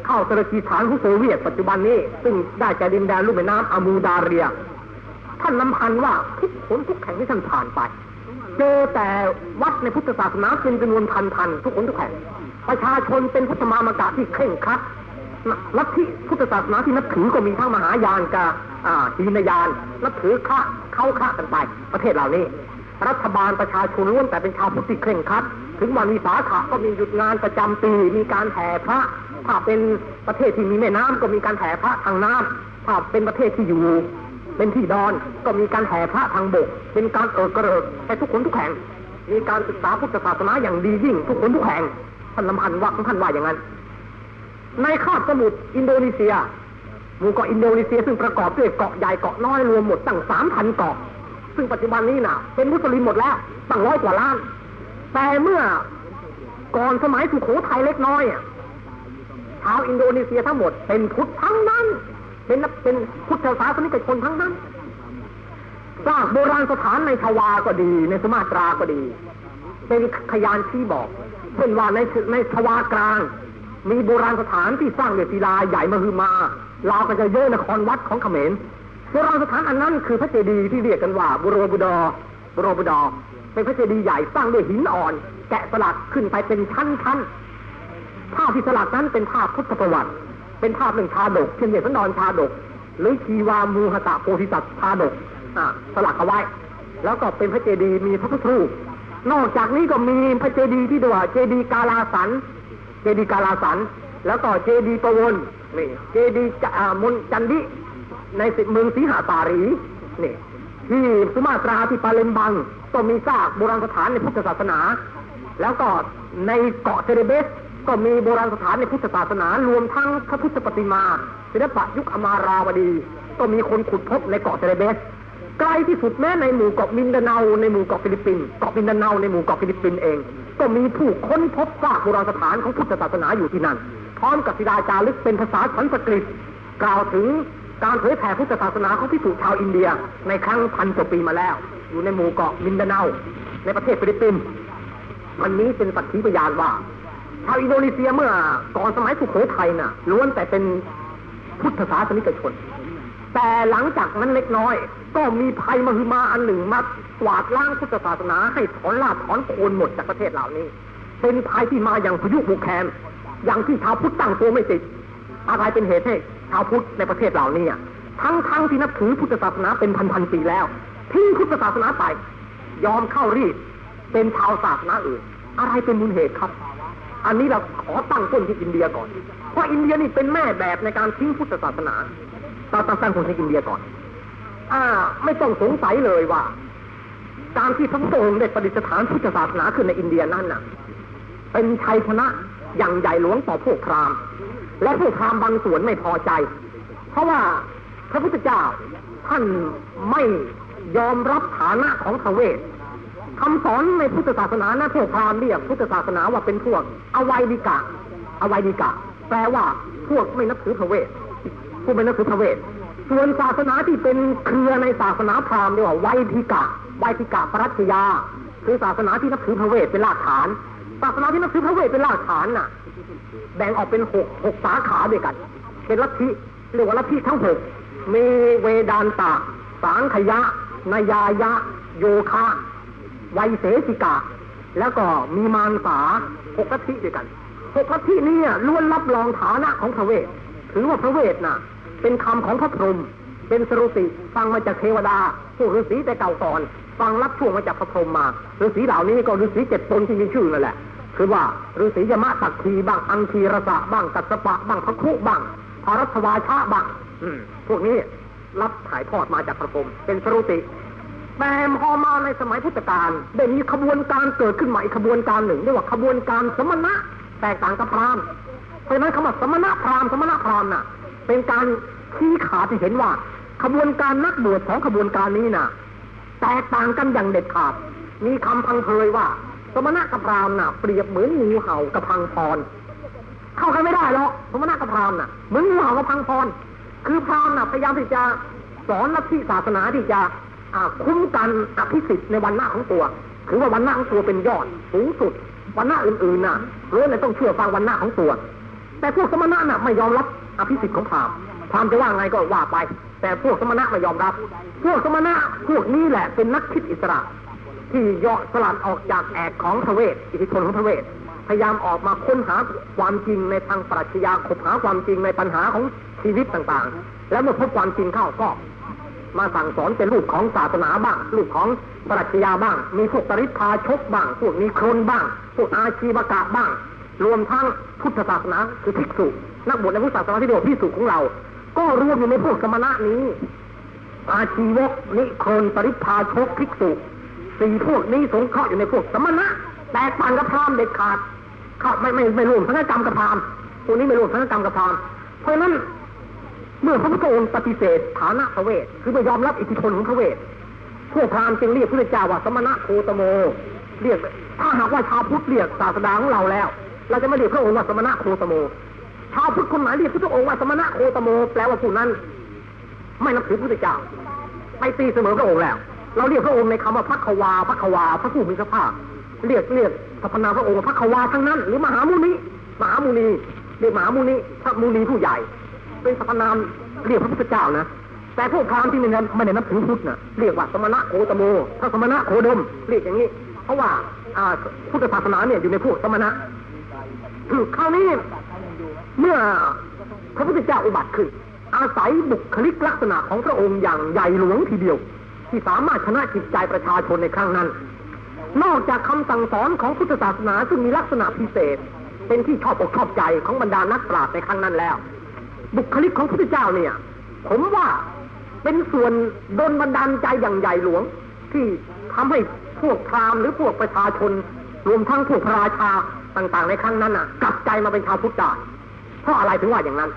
เข้าตุรกีสถานของโซเวียตปัจจุบันนี้ ซึ่งได้แก่ดินแดนลุ่มแม่น้ำอามูดาเรีย ท่านนำพันว่าทุกคนทุกแห่งที่ท่านผ่านไปเจอแต่วัดในพุทธศาสนาเป็นจำนวนพันพันๆทุกคนทุกแห่งประชาชนเป็นพุทธมามกะที่เคร่งครัด ลัทธิพุทธศาสนาที่นับถือก็มีทั้งมหายานกับอ่าจีนยานนับถือข้าเข้าข้ากันไป ประเทศเหล่านี้ รัฐบาลประชาชนล้วนแต่เป็นชาวพุทธที่เคร่งครัด ถึงวันมีสาขาก็มีหยุดงานประจำปีมีการแห่พระ ถ้าเป็นประเทศที่มีแม่น้ำก็มีการแห่พระทางน้ำถ้าเป็นประเทศที่อยู่ เป็นที่ดอนก็มีการแห่พระทางบก เป็นการเอิกกระเริกให้ทุกคนทุกแห่งมีการศึกษาพุทธศาสนาอย่างดียิ่ง ทุกคนทุกแห่งท่านรำพันว่าของท่านว่าอย่างนั้น ในคาบสมุทรอินโดนีเซีย หมู่เกาะอินโดนีเซียซึ่งประกอบด้วยเกาะใหญ่เกาะน้อยรวมหมดตั้งสามพันเกาะ ซึ่งปัจจุบันนี้น่ะ เป็นมุสลิมหมดแล้วตั้งร้อยกว่าล้าน แต่เมื่อก่อนสมัยสุโขทัยเล็กน้อยชาวอินโดนีเซียทั้งหมดเป็นพุทธทั้งนั้น เป็นเป็นพุทธศาสนิกชนทั้งนั้นพซากโบราณสถานในชวาก็ดีในสมาตราก็ดี เป็นขยานที่บอกเช่นว่าในในชวากลาง มีโบราณสถานที่สร้างด้วยศิลาใหญ่มหึมาลาวก็จะเยอะนครวัดของเขมรโบราณสถานอันนั้นคือพระเจดีย์ที่เรียกกันว่าบุโรบุดอบุโรบุดอเป็นพระเจดีย์ใหญ่สร้างด้วยหินอ่อน แกะสลักขึ้นไปเป็นชั้นๆภาพที่สลักนั้นเป็นภาพพุทธประวัติ เป็นภาพหนึ่งชาดกเช่นเดียสันอนชาดก หรือชีวามูหตะโพธิสัตว์ชาดกสลักเอาไว้ แล้วก็เป็นพระเจดีย์มีพระพุทธรูปนอกจากนี้ก็มีพระเจดีย์ที่เรียกว่าเจดีย์กาลาสัน เจดีกาลาสัน แล้วก็เจดีประวนนี่เจดีจามนจันดิในสิเมืองสีหาตารีนี่ที่สุมาตราที่ปาเลมบัง ก็มีซากโบราณสถานในพุทธศาสนา แล้วก็ในเกาะเทเรเบส ก็มีโบราณสถานในพุทธศาสนา รวมทั้งพระพุทธปฏิมาศิลปะยุคอมราวดี ก็มีคนขุดพบในเกาะเซเลเบส ไกลที่สุดแม้ในหมู่เกาะมินดาเนาในหมู่เกาะฟิลิปปินส์เกาะมินดาเนาในหมู่เกาะฟิลิปปินส์เอง ก็มีผู้ค้นพบซากโบราณสถานของพุทธศาสนาอยู่ที่นั่น พร้อมกับศิลาจารึกเป็นภาษาสันสกฤตกล่าวถึงการเผยแผ่พุทธศาสนาของภิกษุชาวอินเดีย ในครั้งพันกว่าปีมาแล้ว อยู่ในหมู่เกาะมินดาเนาในประเทศฟิลิปปินส์วันนี้เป็นสักขีพยานว่าชาวอินโดนีเซียเมื่อก่อนสมัยสุโขทัยน่ะล้วนแต่เป็นพุทธศาสนิกชน แต่หลังจากนั้นเล็กน้อย ก็มีภัยมหึมาอันหนึ่งมากวาดล้างพุทธศาสนาให้ถอนรากถอนโคนหมดจากประเทศเหล่านี้ เป็นภัยที่มาอย่างพายุบุแคมอย่างที่ชาวพุทธตั้งตัวไม่ติดอะไรเป็นเหตุให้ชาวพุทธในประเทศเหล่านี้ทั้งทั้งที่นับถือพุทธศาสนาเป็นพันๆปีแล้วทิ้งพุทธศาสนาไปยอมเข้ารีดเป็นชาวศาสนาอื่น อะไรเป็นมูลเหตุครับ อันนี้เราขอตั้งต้นที่อินเดียก่อน เพราะอินเดียนี่เป็นแม่แบบในการทิ้งพุทธศาสนาเราต้องตั้งต้นที่อินเดียก่อน อ่า ไม่ต้องสงสัยเลยว่าการที่พระพุทธองค์ได้ประดิษฐานพุทธศาสนาขึ้นในอินเดียนั่นน่ะ เป็นชัยชนะอย่างใหญ่หลวงต่อพวกพราหมณ์ และพวกพราหมณ์บางส่วนไม่พอใจ เพราะว่าพระพุทธเจ้าท่านไม่ยอมรับฐานะของทเวศคำสอนในพุทธศาสนานะพวกพราหมณ์เรียกพุทธศาสนาว่าเป็นพวกอวัยดิกะอวัยดิกะ แปลว่าพวกไม่นับถือพระเวทผู้ไม่นับถือพระเวท ส่วนศาสนาที่เป็นเครือในศาสนาพราหมณ์เรียกว่าไวยทิกะไวยทิกะปรัชญาคือศาสนาที่นับถือพระเวทเป็นรากฐาน ศาสนาที่นับถือพระเวทเป็นรากฐานน่ะ แบ่งออกเป็นหกหกสาขาด้วยกัน เป็นลัทธิเรียกว่าลัทธิทั้งหกมีเวดานตะสังขยะนายายะ โยคะไวยเสสิกะ แล้วก็มีมารสาหกลัทธิด้วยกันหกลัทธินี้ล้วนรับรองฐานะของพระเวทถือว่าพระเวทน่ะ เป็นคำของพระพรหมเป็นสรุติฟังมาจากเทวดาผู้ฤาษีแต่เก่าก่อน ฟังรับช่วงมาจากพระพรหมมาฤาษีเหล่านี้ก็ฤาษีเจ็ดตนที่มีชื่อนั่นแหละ คือว่าฤาษียมะตักทีบ้างอังคีรสะบ้างกัสปะบ้างพระคุบ้างพารัตวาชะบ้างอืพวกนี้รับถ่ายทอดมาจากพระพรหมเป็นสรุติแต่พอมาในสมัยพุทธกาลได้มีขบวนการเกิดขึ้นใหม่ขบวนการหนึ่งเรียกว่าขบวนการสมณะแตกต่างกับพราหมณ์เพราะฉะนั้นคำว่าสมณะพราหมณ์สมณะพราหมณ์น่ะ เป็นการชี้ขาดที่เห็นว่า ขบวนการนักบวชของขบวนการนี้น่ะ แตกต่างกันอย่างเด็ดขาด มีคำพังเพยว่า สมณะกับพรามณ์น่ะ เปรียบเหมือนงูเห่ากับพังพร เข้ากันไม่ได้หรอกสมณะกับพรามณ์น่ะเหมือนงูเห่ากับพังพร คือพราหมน่ะพยายามที่จะสอนลัทธิศาสนาที่จะคุ้มกันอภิสิทธิ์ในวันหน้าของตัวถือว่าวันหน้าของตัวเป็นยอดสูงสุดวันหน้าอื่นๆน่ะล้วนแต่ต้องเชื่อฟังวันหน้าของตัว แต่พวกสมณะน่ะไม่ยอมรับ อภิสิทธิ์ของพราหมณ์พราหมณ์จะว่าไงก็ว่าไป แต่พวกสมณะไม่ยอมรับ พวกสมณะพวกนี้แหละเป็นนักคิดอิสระ ที่เยาะสลัดออกจากแอกของพระเวทอิทธิพลของพระเวทพยายามออกมาค้นหาความจริงในทางปรัชญาคบหาความจริงในปัญหาของชีวิตต่างๆ แล้วเมื่อพบความจริงเข้าก็ มาสั่งสอนเป็นรูปของศาสนาบ้าง รูปของปรัชญาบ้าง มีพวกปริพาชกบ้าง พวกนิครนบ้าง พวกอาชีวกะบ้าง รวมทั้งพุทธศาสนาคือภิกษุ นักบวชในพุทธศาสนาที่เรียกว่าภิกษุของเรา ก็รวมอยู่ในพวกสมณะนี้ อาชีวกนิครนปริพาชกภิกษุสี่พวกนี้สงเคราะห์อยู่ในพวกสมณะแตกต่างกับพราหมณ์เด็ดขาดเขาไม่ไม่ไม่รวมสังฆกรรมกับพราหมณ์พวกนี้ไม่รวมสังฆกรรมกับพราหมณ์เพราะฉะนั้นเมื่อพระพุทธองค์ปฏิเสธฐานะพระเวทคือไม่ยอมรับอิทธิพลของพระเวทพวกพราหมณ์จึงเรียกพระเจ้าว่าสมณะโคตโม เรียกถ้าหากว่าชาวพุทธเรียกศาสดาของเราแล้ว เราจะไม่เรียกพระองค์ว่าสมณะโคตโมชาวพุทธคนไหนเรียกพระองค์ว่าสมณะโคตโม แปลว่าผู้นั้น ไม่นับถือพระพุทธเจ้าไปตีเสมอพระองค์แล้ว เราเรียกพระองค์ในคำว่าพักวาพักวาพระผู้มีพระภาคเรียกเรียกสรรพนามพระองค์พักวาทั้งนั้น หรือมหามุนีมหามุนีเรียกมหามุนีพระมุนีผู้ใหญ่ เป็นสรรพนามเรียกพระพุทธเจ้านะแต่พวกพราหมณ์ที่ไม่ได้ไม่ได้นับถือพุทธนะเรียกว่าสมณะโคตโมพระสมณะโคดม เรียกอย่างนี้ เพราะว่าอ่าพุทธศาสนาเนี่ยอยู่ในพวกสมณะ คราวนี้เมื่อพระพุทธเจ้าอุบัติขึ้น อาศัยบุคลิกลักษณะของพระองค์อย่างใหญ่หลวงทีเดียว ที่สามารถชนะจิตใจประชาชนในครั้งนั้น นอกจากคำสั่งสอนของพุทธศาสนาซึ่งมีลักษณะพิเศษ เป็นที่ชอบอกชอบใจของบรรดานักปราชญ์ในครั้งนั้นแล้ว บุคลิกของพระพุทธเจ้าเนี่ย ผมว่าเป็นส่วนโดลบันดาลใจอย่างใหญ่หลวง ที่ทำให้พวกพราหมณ์หรือพวกประชาชน รวมทั้งพวกพระราชา ต่างๆในครั้งนั้นน่ะ กลับใจมาเป็นชาวพุทธได้เพราะอะไรถึงว่าอย่างนั้น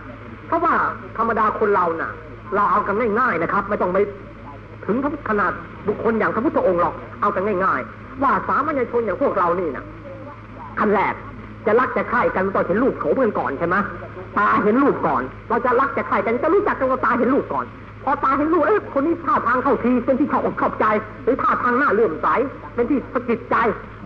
เพราะว่าธรรมดาคนเราน่ะ เราเอากันง่ายๆนะครับ ไม่ต้องไปถึงขนาดบุคคลอย่างพระพุทธองค์หรอกเอากันง่าย ๆ ว่าสามัญชนอย่างพวกเรานี่นะขั้นแรกจะรักจะใคร่กันต้องเห็นรูปโฉมกันก่อนใช่ไหมตาเห็นรูปก่อน เราจะรักจะใคร่กันจะรู้จักกันว่าตาเห็นรูปก่อนพอตาเห็นรูปเอ๊ะคนนี้ท่าทางเข้าทีเป็นที่ชอบอกชอบใจ หรือท่าทางหน้าเลื่อมใสเป็นที่สะกิดใจ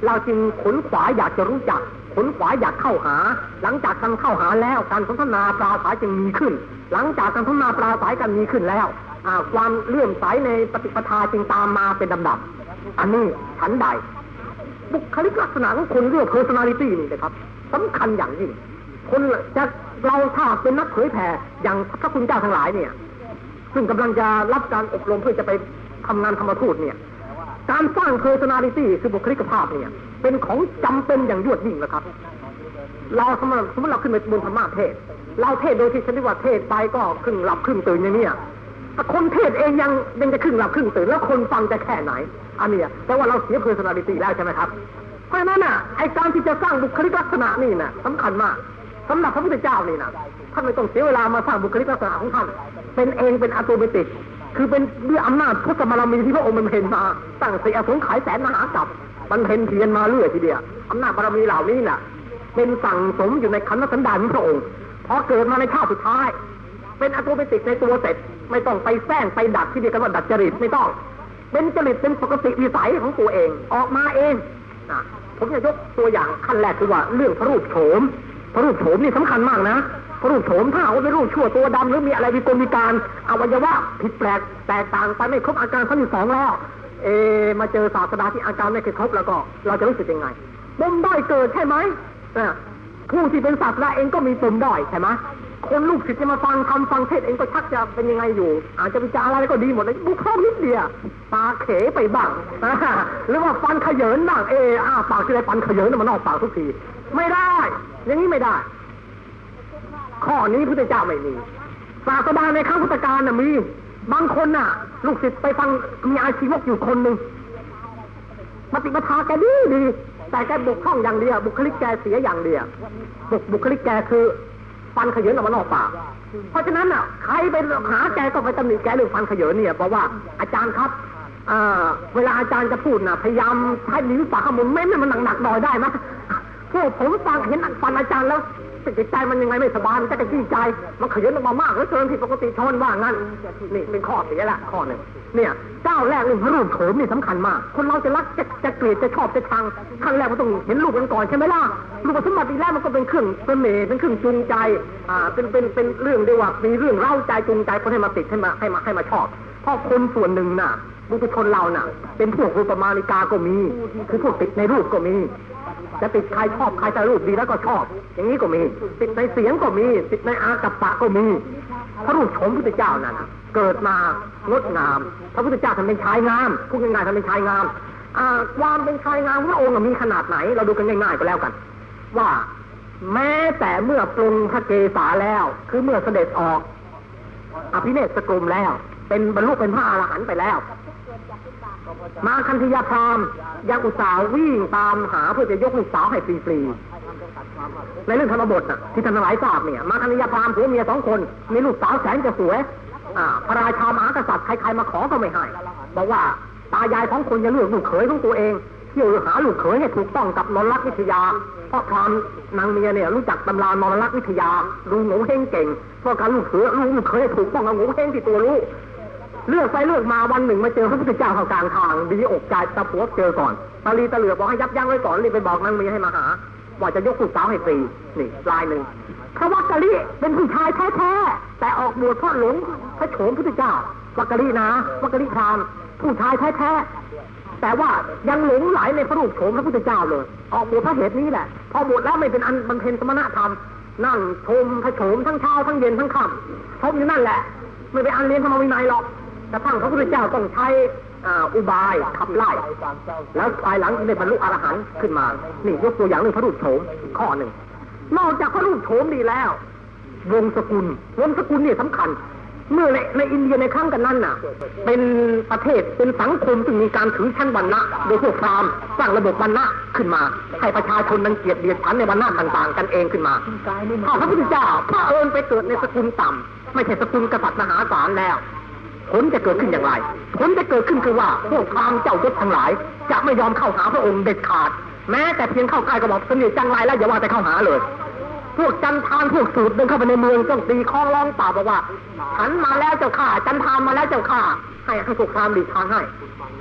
เราจึงขนขวาอยากจะรู้จัก ขนขวาอยากเข้าหา หลังจากการเข้าหาแล้วการสนทนาปราศัยจึงมีขึ้น หลังจากการสนทนาปราศัยกันมีขึ้นแล้วความเลื่อมใสในปฏิปทาจึงตามมาเป็นลำดับ อันนี้ฉันใด บุคลิกลักษณะของคนเรียก personality นี่นะครับสำคัญอย่างยิ่งคนจะเราถ้าเป็นนักเผยแผ่อย่างพระคุณเจ้าทั้งหลายเนี่ย ซึ่งกำลังจะรับการอบรมเพื่อจะไปทำงานธรรมทูตเนี่ย การสร้าง personality คือบุคลิกภาพเนี่ย เป็นของจำเป็นอย่างยวดยิ่งนะครับ เราสมมติสมมติเราขึ้นไปบนธรรมะเทศ เราเทศโดยที่ชนิดว่าเทศไปก็ครึ่งหลับครึ่งตื่นอย่างเนี้ยแต่คนเทศเองยังยังจะครึ่งหลับครึ่งตื่นแล้วคนฟังจะแค่ไหน อันเนี้ยแต่ว่าเราเสีย personality แล้วใช่ไหมครับ เพราะฉะนั้นน่ะไอการที่จะสร้างบุคลิกลักษณะนี่น่ะสำคัญมากสำหรับพระพุทธเจ้านี่นะท่านไม่ต้องเสียเวลามาสร้างบุคลิกลักษณะของท่าน เป็นเองเป็นอัตโนมัติ คือเป็นด้วยอำนาจพุทธบารมีที่พระองค์มันเพ็ญมา ตั้งเสียสงขายแสนมหากรัปมันเพ็ญเพียรมาเรื่อยทีเดียวอำนาจบารมีเหล่านี้น่ะ เป็นสั่งสมอยู่ในขันธสันดานของพระองค์พอเกิดมาในชาติสุดท้าย เป็นอัตโนมัติในตัวเสร็จไม่ต้องไปแฝงไปดัดที่เรียกกันว่าดัดจริตไม่ต้อง เป็นจริตเป็นปกติวิสัยของตัวเอง ออกมาเองนะผมจะยกตัวอย่างขั้นแรกคือว่าเรื่องพระรูปโฉมพระรูปโฉมนี่สำคัญมากนะ พระรูปโฉมถ้าเอาไปรูปชั่วตัวดำหรือมีอะไรวิกลวิการอวัยวะผิดแปลกแตกต่างไปไม่ครบอาการขั้นที่สองแล้ว เอ มาเจอศาสดาที่อาการไม่เคยครบแล้วก็ เราจะรู้สึกยังไงปมด้อยเกิดใช่ไหมอะผู้ที่เป็นศาสดาเองก็มีปมด้อยใช่ไหมคนลูกศิษย์จะมาฟังคำฟังเทศเองก็ชักจะเป็นยังไงอยู่ อาจจะวิจารอะไรก็ดีหมดเลยบุคคลนิดเดียวตาเขไปบ้างหรือว่าฟันขยเยินบ้างเอออาปากที่ไรฟันขยเยินมันนอกปากทุกที ไม่ได้ อย่างนี้ไม่ได้ ข้อนี้พุทธเจ้าไม่มีศาสดาในครั้งพุทธกาลน่ะมี บางคนน่ะ ลูกศิษย์ไปฟังมีอาชีวกอยู่คนหนึ่งปฏิปทาแกดีดีแต่แกบุกห้องอย่างเดียวบุคลิกแกเสียอย่างเดียวบุบุคลิกแกคือฟันขยเยินออกมานอกปากเพราะฉะนั้นน่ะใครไปหาแกก็ไปตำหนิแกเรื่องฟันขยเยินเนี่ยเพราะว่าอาจารย์ครับเวลาอาจารย์จะพูดน่ะพยายามใช้นิ้วปากขมุนไม่ให้มันหนักๆหน่อยได้ไหมพวกผมฟังเห็นฟันอาจารย์แล้ว จิตใจมันยังไงไม่สบายมันจะกระจี้ใจ มันขยเยินออกมามากเหลือเกินผิดปกติชนว่างั้นนี่เป็นข้อเสียละข้อหนึ่งเนี่ยเจ้าแรกเรื่องรูปโฉมนี่สำคัญมาก คนเราจะรักจะจะเกลียดจะชอบจะชังขั้นแรกมันต้องเห็นรูปกันก่อนใช่ไหมล่ะรูปสมบัติแรกมันก็เป็นเครื่องเสน่ห์เป็นเครื่องจูงใจอ่าเป็นเป็นเป็นเรื่องเดียวว่ามีเรื่องเล่าใจจูงใจคนให้มาติดให้มาให้มาให้มาชอบเพราะคนส่วนหนึ่งน่ะบุคคลเราน่ะ เป็นพวกรูปมาริกาก็มี คือพวกติดในรูปก็มี จะติดใครชอบใครจะรูปดีแล้วก็ชอบ อย่างนี้ก็มี ติดในเสียงก็มี ติดในอากัปปะก็มี พระรูปโฉมพุทธเจ้านั้นเกิดมางดงาม พระพุทธเจ้าท่านเป็นชายงามพูดง่ายๆท่านเป็นชายงามความเป็นชายงามพระองค์มีขนาดไหน เราดูกันง่ายๆก็แล้วกัน ว่าแม้แต่เมื่อปรุงพระเกศาแล้ว คือเมื่อเสด็จออก อภิเนศกรมแล้ว เป็นบรรลุเป็นพระอรหันต์ไปแล้ว มาคันธยาพรามยังอุตสาห์วิ่งตามหาเพื่อจะยกลูกสาวให้ฟรีๆในเรื่องธรรมบทน่ะที่ท่านหลายทราบเนี่ย มาคันธยาพรามผัวเมียสองคนมีลูกสาวแสนจะสวยอ่าพระราชามหากษัตริย์ใครๆมาขอก็ไม่ให้บอกว่าตายายของคนจะเลือกลูกเขยของตัวเองเที่ยวหาลูกเขยให้ถูกต้องกับนรลักษณ์วิทยา เพราะความนางเมียเนี่ยรู้จักตำรานรลักษณ์วิทยารู้โง่เฮงเก่งเพราะการลูกเสือรู้ลูกเขยให้ถูกต้องกับโง่เฮงที่ตัวรู้ เลือกไปเลือกมาวันหนึ่งมาเจอพระพุทธเจ้าเข้ากลางทางดีอกใจตะปัวเจอก่อนตาลีตะเหลือบอกให้ยับยั้งไว้ก่อนรีบไปบอกนางมีให้มาหาว่าจะยกลูกสาวให้ฟรีนี่ลายหนึ่งพระวักกะลิเป็นผู้ชายแท้ๆแต่ออกบวชเพราะหลงพระโฉมพุทธเจ้าวักกะลินะวักกะลิพรามผู้ชายแท้ๆแต่ว่ายังหลงไหลในพระรูปโฉมพระพุทธเจ้าเลย ออกบวชเพราะเหตุนี้แหละ พอบวชแล้วไม่เป็นอันบำเพ็ญสมณธรรมนั่งชมพระโฉมทั้งเช้าทั้งเย็นทั้งค่ำชมอยู่นั่นแหละ ไม่ไปอันเรียนธรรมวินัยหรอก กระทั่งพระพุทธเจ้าต้องใช้อุบายขับไล่ แล้วภายหลังได้บรรลุอรหันต์ขึ้นมา นี่ยกตัวอย่างเรื่องพระรูปโฉมข้อหนึ่ง นอกจากพระรูปโฉมดีแล้ว วงสกุล วงสกุลนี่สำคัญ เมื่อในในอินเดียในครั้งกันนั้นน่ะ เป็นประเทศเป็นสังคมที่มีการถือชั้นวรรณะ โดยพวกพราหมณ์สร้างระบบวรรณะขึ้นมา ให้ประชาชนนังเกียจเดียดฉันในวรรณะต่างๆ กันเองขึ้นมาถ้าพระพุทธเจ้าพระเอิญไปเกิดในสกุลต่ำไม่ใช่สกุลกษัตริย์มหาศาลแล้ว ผลจะเกิดขึ้นอย่างไร ผลจะเกิดขึ้นคือว่าพวกพราหมณ์เจ้ายศทั้งหลาย จะไม่ยอมเข้าหาพระองค์เด็ดขาด แม้แต่เพียงเข้าใกล้ก็บอกสนิทจังไรแล้วอย่าว่าแต่เข้าหาเลย พวกจันทานพวกสูตรเดินเข้าไปในเมืองต้องตีข้องร้องเปล่าบอกว่าฉันมาแล้วเจ้าข้าจันทานมาแล้วเจ้าข้าให้ให้พวกพราหมณ์หลีกทางให้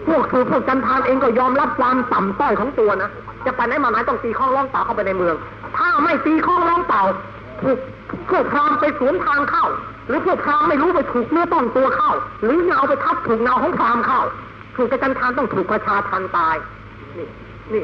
พวกสูตรพวกจันทานเองก็ยอมรับความต่ำต้อยของตัวนะจะไปไหนมาไหนต้องตีข้องร้องเปล่าเข้าไปในเมือง ถ้าไม่ตีข้องร้องเปล่าถูกพวกพราหมณ์ไปสวนทางเข้า หรือพวกพราหมณ์ไม่รู้ไปถูกเนื้อต้องตัวเข้า หรือเงาไปทับถูกเงาของพราหมณ์เข้า ถูกกจันทานต้องถูกประชาทันตาย นี่นี่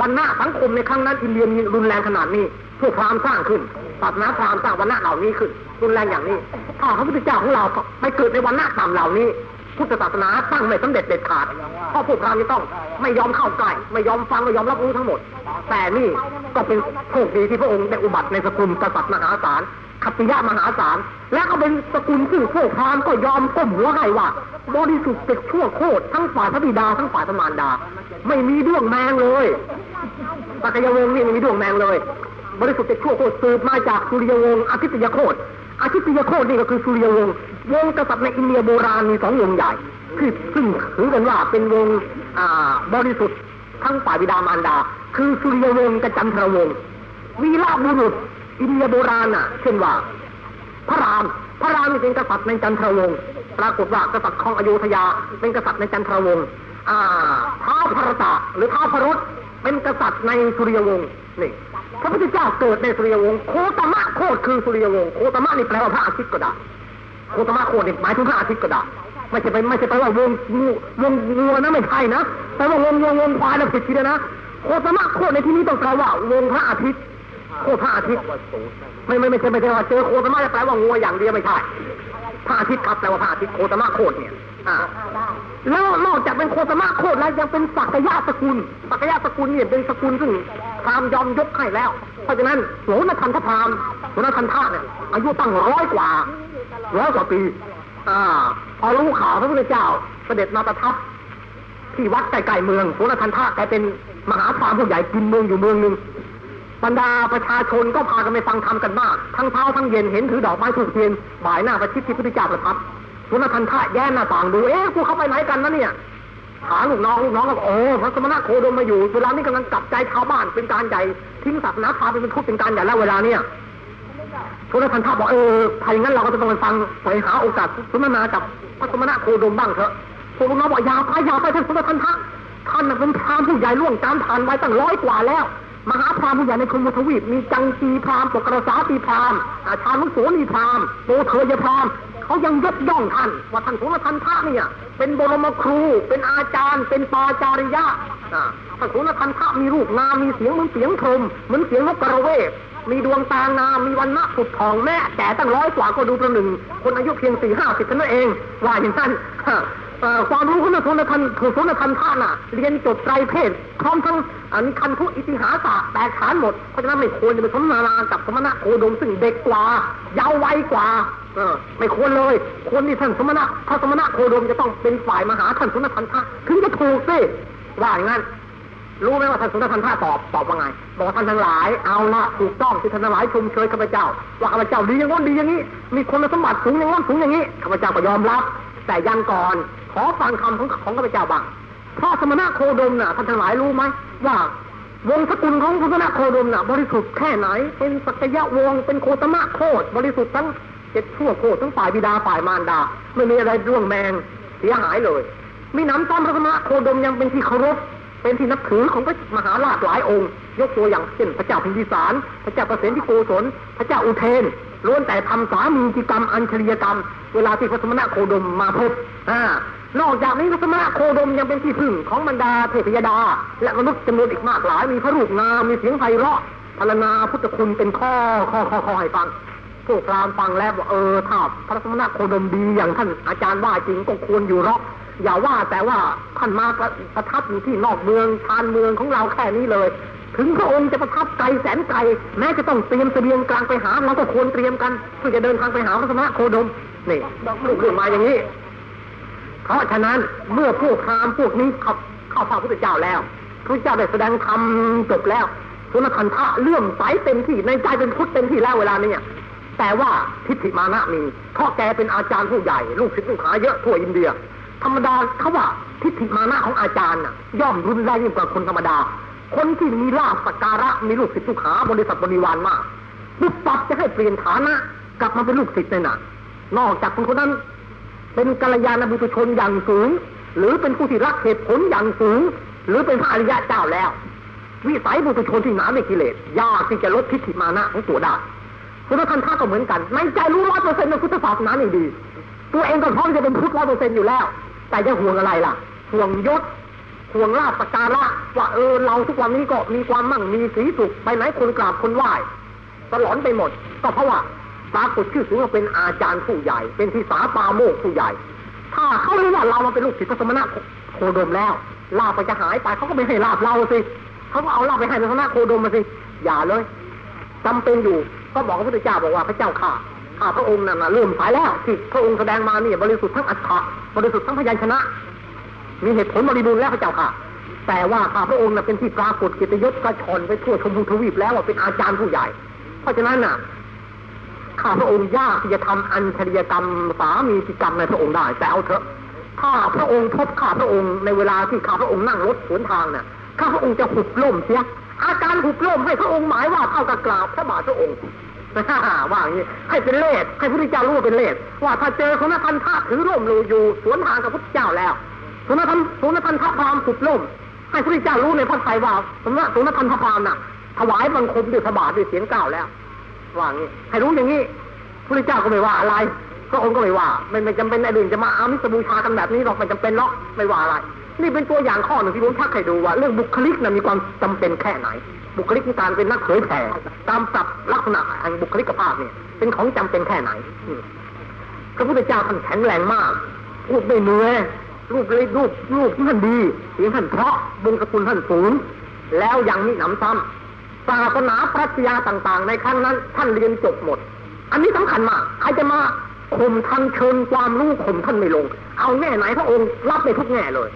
วันหน้าสังคมในครั้งนั้นอินเดียมีรุนแรงขนาดนี้ พวกพราหมณ์สร้างขึ้นศาสนาพราหมณ์สร้างวันหน้าเหล่านี้ขึ้น รุนแรงอย่างนี้ถ้าพระพุทธเจ้าของเราไปเกิดในวันหน้าต่ำเหล่านี้พุทธศาสนาตั้งไม่สำเร็จเด็ดขาดเพราะพวกพราหมณ์จะต้องไม่ยอมเข้าใกล้ไม่ยอมฟังไม่ยอมรับรู้ทั้งหมด แต่นี่ก็เป็นโชคดีที่พระองค์ได้อุบัติในสกุลกษัตริย์มหาศาล ขัตติยะมหาศาล และก็เป็นสกุลซึ่งพวพรามก็ยอมก้มหัวให้ว่าบริสุทธิ์เจ็ดชั่วโคตรทั้งฝ่ายพระบิดาทั้งฝ่ายพระมารดา ไม่มีด้วงแมงเลยปัจจยวงศ์นี่ไม่มีด้วงแมงเลย บริสุทธิ์เจ็ดชั่วโคตรสืบมาจากสุริยวงศ์อาทิตยโคตรอาทิตยโคตรนี่ก็คือสุริยวงศ์วงกษัตริย์ในอินเดียโบราณมีสองวงใหญ่คือซึ่งถือกันว่าเป็นวงอ่าบริสุทธิ์ทั้งฝ่ายบิดามารดา คือสุริยวงศ์กับจันทรวงศ์วีระบุรุษ อินเดียโบราณน่ะ เช่นว่า พระราม พระรามเป็นกษัตริย์ในจันทรวงศ์ปรากฏว่ากษัตริย์ของอโยธยา เป็นกษัตริย์ในจันทรวงศ์อ่าท้าวพระตะหรือท้าวพระรถเป็นกษัตริย์ในสุริยวงศ์นี่พระพุทธเจ้าเกิดในสุริยวงศ์โคตมะโคตคือสุริยวงศ์โคตมะนี่แปลว่าพระอาทิตย์ก็ได้โคตมะโคตนี่หมายถึงพระอาทิตย์ก็ได้ไม่ใช่ไปไม่ใช่ไปว่าวงงูวงงัวนะไม่ใช่นะแปลว่าวงวงวงควายนะผิดทีเดียวนะโคตมะโคตในที่นี้ต้องแปลว่าวงพระอาทิตย์ โคตรพระอาทิตย์ไม่ไม่ไม่ใช่ไม่ใช่ว่าเจอโคตมะจะแปลว่างัวอย่างเดียวไม่ใช่พระอาทิตย์ครับแปลว่าพระอาทิตย์โคตมะโคตเนี่ยอ่าแล้วนอกจากเป็นโคตมะโคตแล้วยังเป็นสักยะสกุลสักยะสกุลเนี่ยเป็นสกุลซึ่งพราหมณ์ยอมยกให้แล้ว เพราะฉะนั้นโหนทันทพราหมณ์โหนทันทะเนี่ยอายุตั้งร้อยกว่าร้อยกว่าปี อ่า พอรู้ข่าวพระพุทธเจ้า เสด็จมาประทับที่วัดใกล้ๆเมืองโหนทันทะกลายเป็นมหาพราหมณ์ผู้ใหญ่กินเมืองอยู่เมืองหนึ่ง บรรดาประชาชนก็พากันไปฟังธรรมกันมาก ทั้งเช้าทั้งเย็นเห็นถือดอกไม้ถูกเทียนบ่ายหน้าประชิดที่พุทธเจ้าประทับสุนทันทะแย่หน้าต่างดูเอ๊ะพวกเขาไปไหนกันนะเนี่ยถาลูกน้องลูกน้องก็บอกโอ้พระสมณะโคดมมาอยู่เวลานี้กำลังกลับใจชาวบ้านเป็นการใหญ่ทิ้งศาสนาพาเป็นทุกข์เป็นการใหญ่แล้วเวลาเนี่ยสุนทันทะบอกเออถ้าอย่างนั้นเราก็จะต้องไปฟังไปหาโอกาสสนทนากับพระสมณะโคดมบ้างเถอะพวกลูกน้องบอกอย่าไปอย่าไปท่านสุนทันทะท่านน่ะเป็นพรามผู้ใหญ่ล่วงจามผ่านไว้ตั้งร้อยกว่าแล้ว มหาพรามผู้ใหญ่ในคมทวีปมีจังกีพรามปกรสาตีพรามอาชานุโสนีพรามโตเทยพรามเขายังยกย่องท่านว่าท่านสุนทันทะเนี่ยเป็นบรมครู เป็นอาจารย์ เป็นปาจาริยะอ่าท่านสุนทันทะมีรูปงามมีเสียงเหมือนเสียงพรมเหมือนเสียงนกกระเวกมีดวงตางามมีวันณะผุดทองแม่แต่ตั้งร้อยกว่าก็ดูประหนึ่ง คนอายุเพียงสี่ห้าสิบเท่านั้นเองว่าอย่างนั้น ความรู้ของนทนทันถูกทนทันท่านน่ะ เรียนจบไตรเพศพร้อมทั้งอันคันทุอิติหาสะแตกฉานหมด เพราะฉะนั้นไม่ควรจะไปสมนานากับสมณะโคดมซึ่งเด็กกว่าเยาว์วัยกว่าเออไม่ควรเลยควรที่ท่านสมณะพระสมณะโคดมจะต้องเป็นฝ่ายมหาท่านสุนทรทันทะถึงจะถูกสิว่าอย่างนั้นรู้ไหมว่าท่านสุนทรทันทะตอบตอบว่าไง บอกว่าท่านทั้งหลายเอาละถูกต้องที่ท่านทั้งหลายชมเชยข้าพเจ้า ว่าข้าพเจ้าดีอย่างน้นดีอย่างนี้ มีคุณสมบัติสูงอย่างน้นสูงอย่างนี้ข้าพเจ้าก็ยอมรับ แต่ยังก่อน ขอฟังคำของของข้าพเจ้าบ้างเพราะสมณะโคดมน่ะท่านทั้งหลายรู้ไหมว่าวงสกุลของสมณะโคดมน่ะ บริสุทธิ์แค่ไหน เป็นสักยะวงเป็นโคตมะโคดบริสุทธิ์ทั้งเจ็ดชั่วโคตรทั้งฝ่ายบิดาฝ่ายมารดา ไม่มีอะไรร่วงแมงเสียหายเลยมีน้ำซ้ำพระสมณะโคดมยังเป็นที่เคารพเป็นที่นับถือของพระมหาราชหลายองค์ ยกตัวอย่างเช่นพระเจ้าพิมพิสาร พระเจ้าประเสนที่โกศลพระเจ้าอุเทนล้วนแต่ทำสามีกิกรรมอัญชลียกรรม เวลาที่พระสมณะโคดมมาพบอ่า นอกจากนี้พระสมณะโคดมยังเป็นที่พึ่งของบรรดาเทพยดา และมนุษย์จำนวนอีกมากหลาย มีพระรูปงามมีเสียงไพเราะพรรณนาพุทธคุณเป็นข้อข้อข้อข้อให้ฟังพวกพรามฟังแล้วเออถ้าพระสมณะโคดมดีอย่างท่านอาจารย์ว่าจริงก็ควรอยู่หรอกอย่าว่าแต่ว่าท่านมาประทับอยู่ที่นอกเมืองชานเมืองของเราแค่นี้เลย ถึงพระองค์จะประทับไกลแสนไกลแม้จะต้องเตรียมเสบียงกลางไปหาเราก็ควรเตรียมกันเพื่อจะเดินทางไปหาพระสมณะโคดมนี่ลูกเรื่อมาอย่างนี้ เพราะฉะนั้นเมื่อพวกพรามพวกนี้เข้าเข้าพระพุทธเจ้าแล้วพระเจ้าได้แสดงธรรมจบแล้วสุนทรทะเลื่อมใสเต็มที่ในใจเป็นพุทธเต็มที่แล้วเวลานี้แต่ว่าทิฏฐิมานะมีเพราะแกเป็นอาจารย์ผู้ใหญ่ ลูกศิษย์ลูกหาเยอะทั่วอินเดีย ธรรมดาเขาว่าทิฏฐิมานะของอาจารย์น่ะย่อมรุนแรงยิ่งกว่าคนธรรมดา คนที่มีลาภสักการะมีลูกศิษย์ลูกหาบริษัทบริวารมากปุ๊บปับจะให้เปลี่ยนฐานะ กลับมาเป็นลูกศิษย์เลยนะนอกจากคนคนนั้น เป็นกัลยาณบุตรชนอย่างสูง หรือเป็นผู้ที่รักเหตุผลอย่างสูง หรือเป็นพระอริยะเจ้าแล้ว วิสัยบุตรชนที่หนาในกิเลสยากที่จะลดทิฏฐิมานะของตัวได้คุณท่านท่าก็เหมือนกัน ในใจรู้ร้อยเปอร์เซ็นต์ในพุทธศาสนานี่ดี ตัวเองก็พร้อมจะเป็นพุทธร้อยเปอร์เซ็นต์อยู่แล้ว แต่จะห่วงอะไรล่ะ ห่วงยศห่วงลาภสการะว่าเออเราทุกวันนี้ก็มีความมั่งมีสีสุขไปไหนคนกราบคนไหว้ตลอดไปหมด ก็เพราะว่า ปรากฏชื่อเสียงว่าเป็นอาจารย์ผู้ใหญ่ เป็นที่สาปาโมกผู้ใหญ่ ถ้าเขารู้ว่าเรามาเป็นลูกศิษย์พระสมณะโคดมแล้วลาบไปจะหายไปเขาก็ไม่ให้ลาบเราสิเขาก็เอาลาบไปให้พระสมณะโคดมมาสิอย่าเลยจำเป็นอยู่ก็บอกพระพุทธเจ้าบอกว่าพระเจ้าข่าข้าพระองค์นั่นเริ่มสายแล้วที่พระองค์แสดงมาเนี่ยบริสุทธิ์ทั้งอัฏฐะบริสุทธิ์ทั้งพยัญชนะ มีเหตุผลบริบูรณ์แล้วพระเจ้าค่ะ แต่ว่าข้าพระองค์น่ะเป็นที่ปรากฏกิตยศกระชอนไปทั่วชมพูทวีปแล้วว่าเป็นอาจารย์ผู้ใหญ่ เพราะฉะนั้นน่ะ ข้าพระองค์ยากที่จะทำอัญชริยกรรมสามีกิกรรมในพระองค์ได้ แต่เอาเถอะถ้าพระองค์พบข้าพระองค์ในเวลาที่ข้าพระองค์นั่งรถสวนทางน่ะข้าพระองค์จะหุบล่มเสียอาการหุบล่มให้พระองค์หมายว่าเท่ากับกราบพระบาทพระองค์ว่าอย่างนี้ให้เป็นเลสให้พระพุทธเจ้ารู้ว่าเป็นเลสว่าถ้าเจอคนนั้นทันท่าถือร่มอยู่สวนทางกับพระพุทธเจ้าแล้วสุนทรสุนทรพระพรามสุดล่มให้พระพุทธเจ้ารู้ในพระไตรว่าสุนทรสุนทรพระพรามน่ะถวายบังคมด้วยพระบาทด้วยเสียงกล่าวแล้ว ว่างี้ให้รู้อย่างนี้พระเจ้าก็ไม่ว่าอะไรพระองค์ก็ไม่ว่า ไม่ไม่จำเป็นในอื่นจะมาอามิสบูชากันแบบนี้หรอกไม่จำเป็นหรอกไม่ว่าอะไร นี่เป็นตัวอย่างข้อหนึ่งที่ผมชักให้ดูว่าเรื่องบุคลิกนะมีความจำเป็นแค่ไหน บุคลิกในการเป็นนักเผยแผ่ตามปรับลักษณะแห่งบุคลิกภาพเนี่ยเป็นของจำเป็นแค่ไหนพระพุทธเจ้าท่านแข็งแรงมากพูดไม่เหนื่อยรูปเลยรูปรูปท่านดีเสียงท่านเพราะบงสกุลท่านสูง แล้วยังมีหนำซ้ำ ศาสนาปรัชญาต่างๆ ในครั้งนั้น ท่านเรียนจบหมด อันนี้สำคัญมากใครจะมาข่มท่านเชิญความรู้ข่มท่านไม่ลง เอาแง่ไหนพระองค์รับในทุกแง่เลย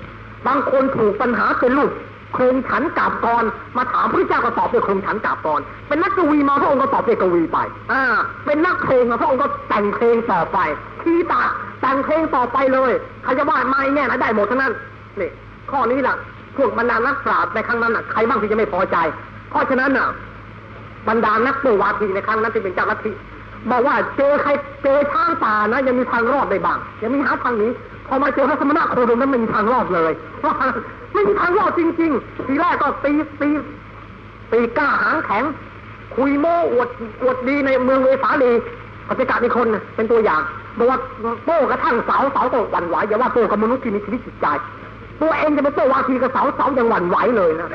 บางคนถูกปัญหาเป็นลูกโครงฉันกาบกรมาถามพระเจ้าก็ตอบด้วยโครงฉันกาบกรเป็นนักกวีมาพระองค์ก็ตอบด้วยกวีไป อ่า เป็นนักเพลงมาพระองค์ก็แต่งเพลงต่อไป ทีตาแต่งเพลงต่อไปเลยใครจะว่าไม่แน่นะได้หมดทั้งนั้นนี่ข้อนี้ล่ะพวกบรรดานักปราชญ์ในครั้งนั้นใครบ้างที่จะไม่พอใจ เพราะฉะนั้นน่ะ บรรดานักโตวาทีในครั้งนั้นที่เป็นเจ้าลัทธิบอกว่าเจอใครเจอช้างป่านะยังมีทางรอดได้บ้างยังมีหาทางนี้พอมาเจอพระสมณะโคดมนั้นไม่มีทางรอดเลยว่าไม่มีทางรอดจริง ๆ ทีแรกก็ตีตีตีกล้าหางแข็ง คุยโม้อวดอวดดีในเมืองเวสาลีปฏิกาศอีกคนเป็นตัวอย่างบอกว่าโป้กระทั่งเสาเสาก็หวั่นไหวอย่าว่าโป้กับมนุษย์ที่มีชีวิตจิตใจตัวเองจะเป็นโป้วาทีกับเสาเสายังหวั่นไหวเลยนะ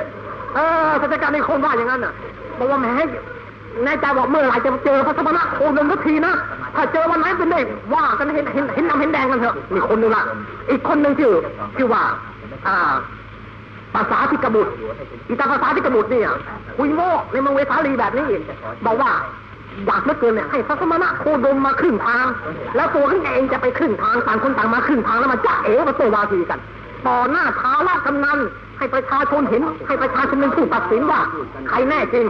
เออปฏิกาศอีกคนว่าอย่างนั้นน่ะบอกว่าแหมแน่ใจบอกเมื่อไหร่จะเจอพระสมณะโคดมสักทีนะถ้าเจอวันไหนเป็นได้ว่ากันเห็นเห็นเห็นดำเห็นแดงกันเถอะมีคนหนึ่งละอีกคนหนึ่งชื่อชื่อว่า อ่าภาษาที่กบุตรอีตาภาษาที่กบุตรเนี่ยคุยโง่ในเมืองเวสาลีแบบนี้บอกว่าอยากเหลือเกินเนี่ยให้พระสมณะโคดมมาครึ่งทาง แล้วตัวขึ้นเองจะไปครึ่งทางต่างคนต่างมาครึ่งทางแล้วมาจ้าเอ๋มาตัววาทีกัน ต่อหน้าท้าว่ากำนันให้ประชาชนเห็น ให้ประชาชนเป็นผู้ตัดสินว่า ใครแน่จริง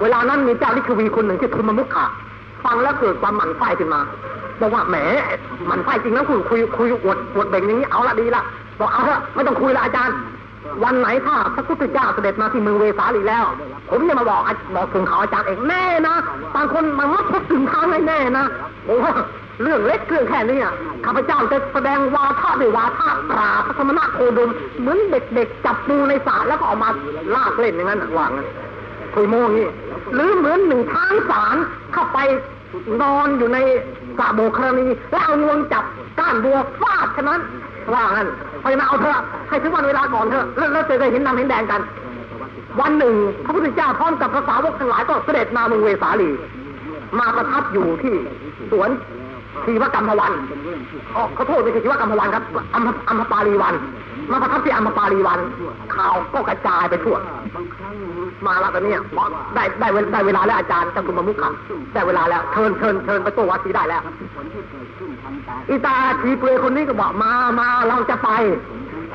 เวลานั้นมีเจ้าลิขวีคนหนึ่งที่ทุมมุขะฟังแล้วเกิดความหมั่นไส้ขึ้นมาบอกว่าแหมหมั่นไส้จริงนะคุยคุยคุยอวดอวดเบ่งอย่างนี้เอาละดีละบอกเอาเถอะไม่ต้องคุยละอาจารย์ วันไหนถ้าพระพุทธเจ้าเสด็จมาที่เมืองเวสาลีแล้ว ผมจะมาบอกบอกถึงเขาอาจารย์เองแน่นะบางคนมันมักพบถึงทางให้แน่นะโอ้ เรื่องเล็กเรื่องแค่นี้ข้าพเจ้าจะแสดงวาทะด้วยวาทะปราพระสมณะโคดมเหมือนเด็กๆจับปูในสระแล้วก็ออกมาลากเล่นอย่างนั้นอะว่างั้นคุยโม่งนี่หรือเหมือนหนึ่งช้างสารเข้าไปนอนอยู่ในสระโบครณีแล้วเอางวงจับก้านบัวฟาดฉะนั้นว่างั้นเพราะฉะนั้นเอาเถอะให้ถึงวันเวลาก่อนเถอะแล้วแล้วจะได้เห็นดำเห็นแดงกัน วันหนึ่งพระพุทธเจ้าพร้อมกับพระสาวกทั้งหลายก็เสด็จมาเมืองเวสาลี มาประทับอยู่ที่สวน ทีวกรรมวันอ๋อขอโทษไม่ใช่ทีวกรรมวันครับอัมพอัมปาลีวัน มาประทับที่อัมปาลีวัน ข่าวก็กระจายไปทั่ว มาแล้วตอนนี้ได้ได้เวลาได้เวลาแล้วอาจารย์จังกุมมุขค่ะได้เวลาแล้วเชิญเชิญเชิญไปตัววัดสีได้แล้วอีตาทีเปลือยคนนี้ก็บอกมามาเราจะไป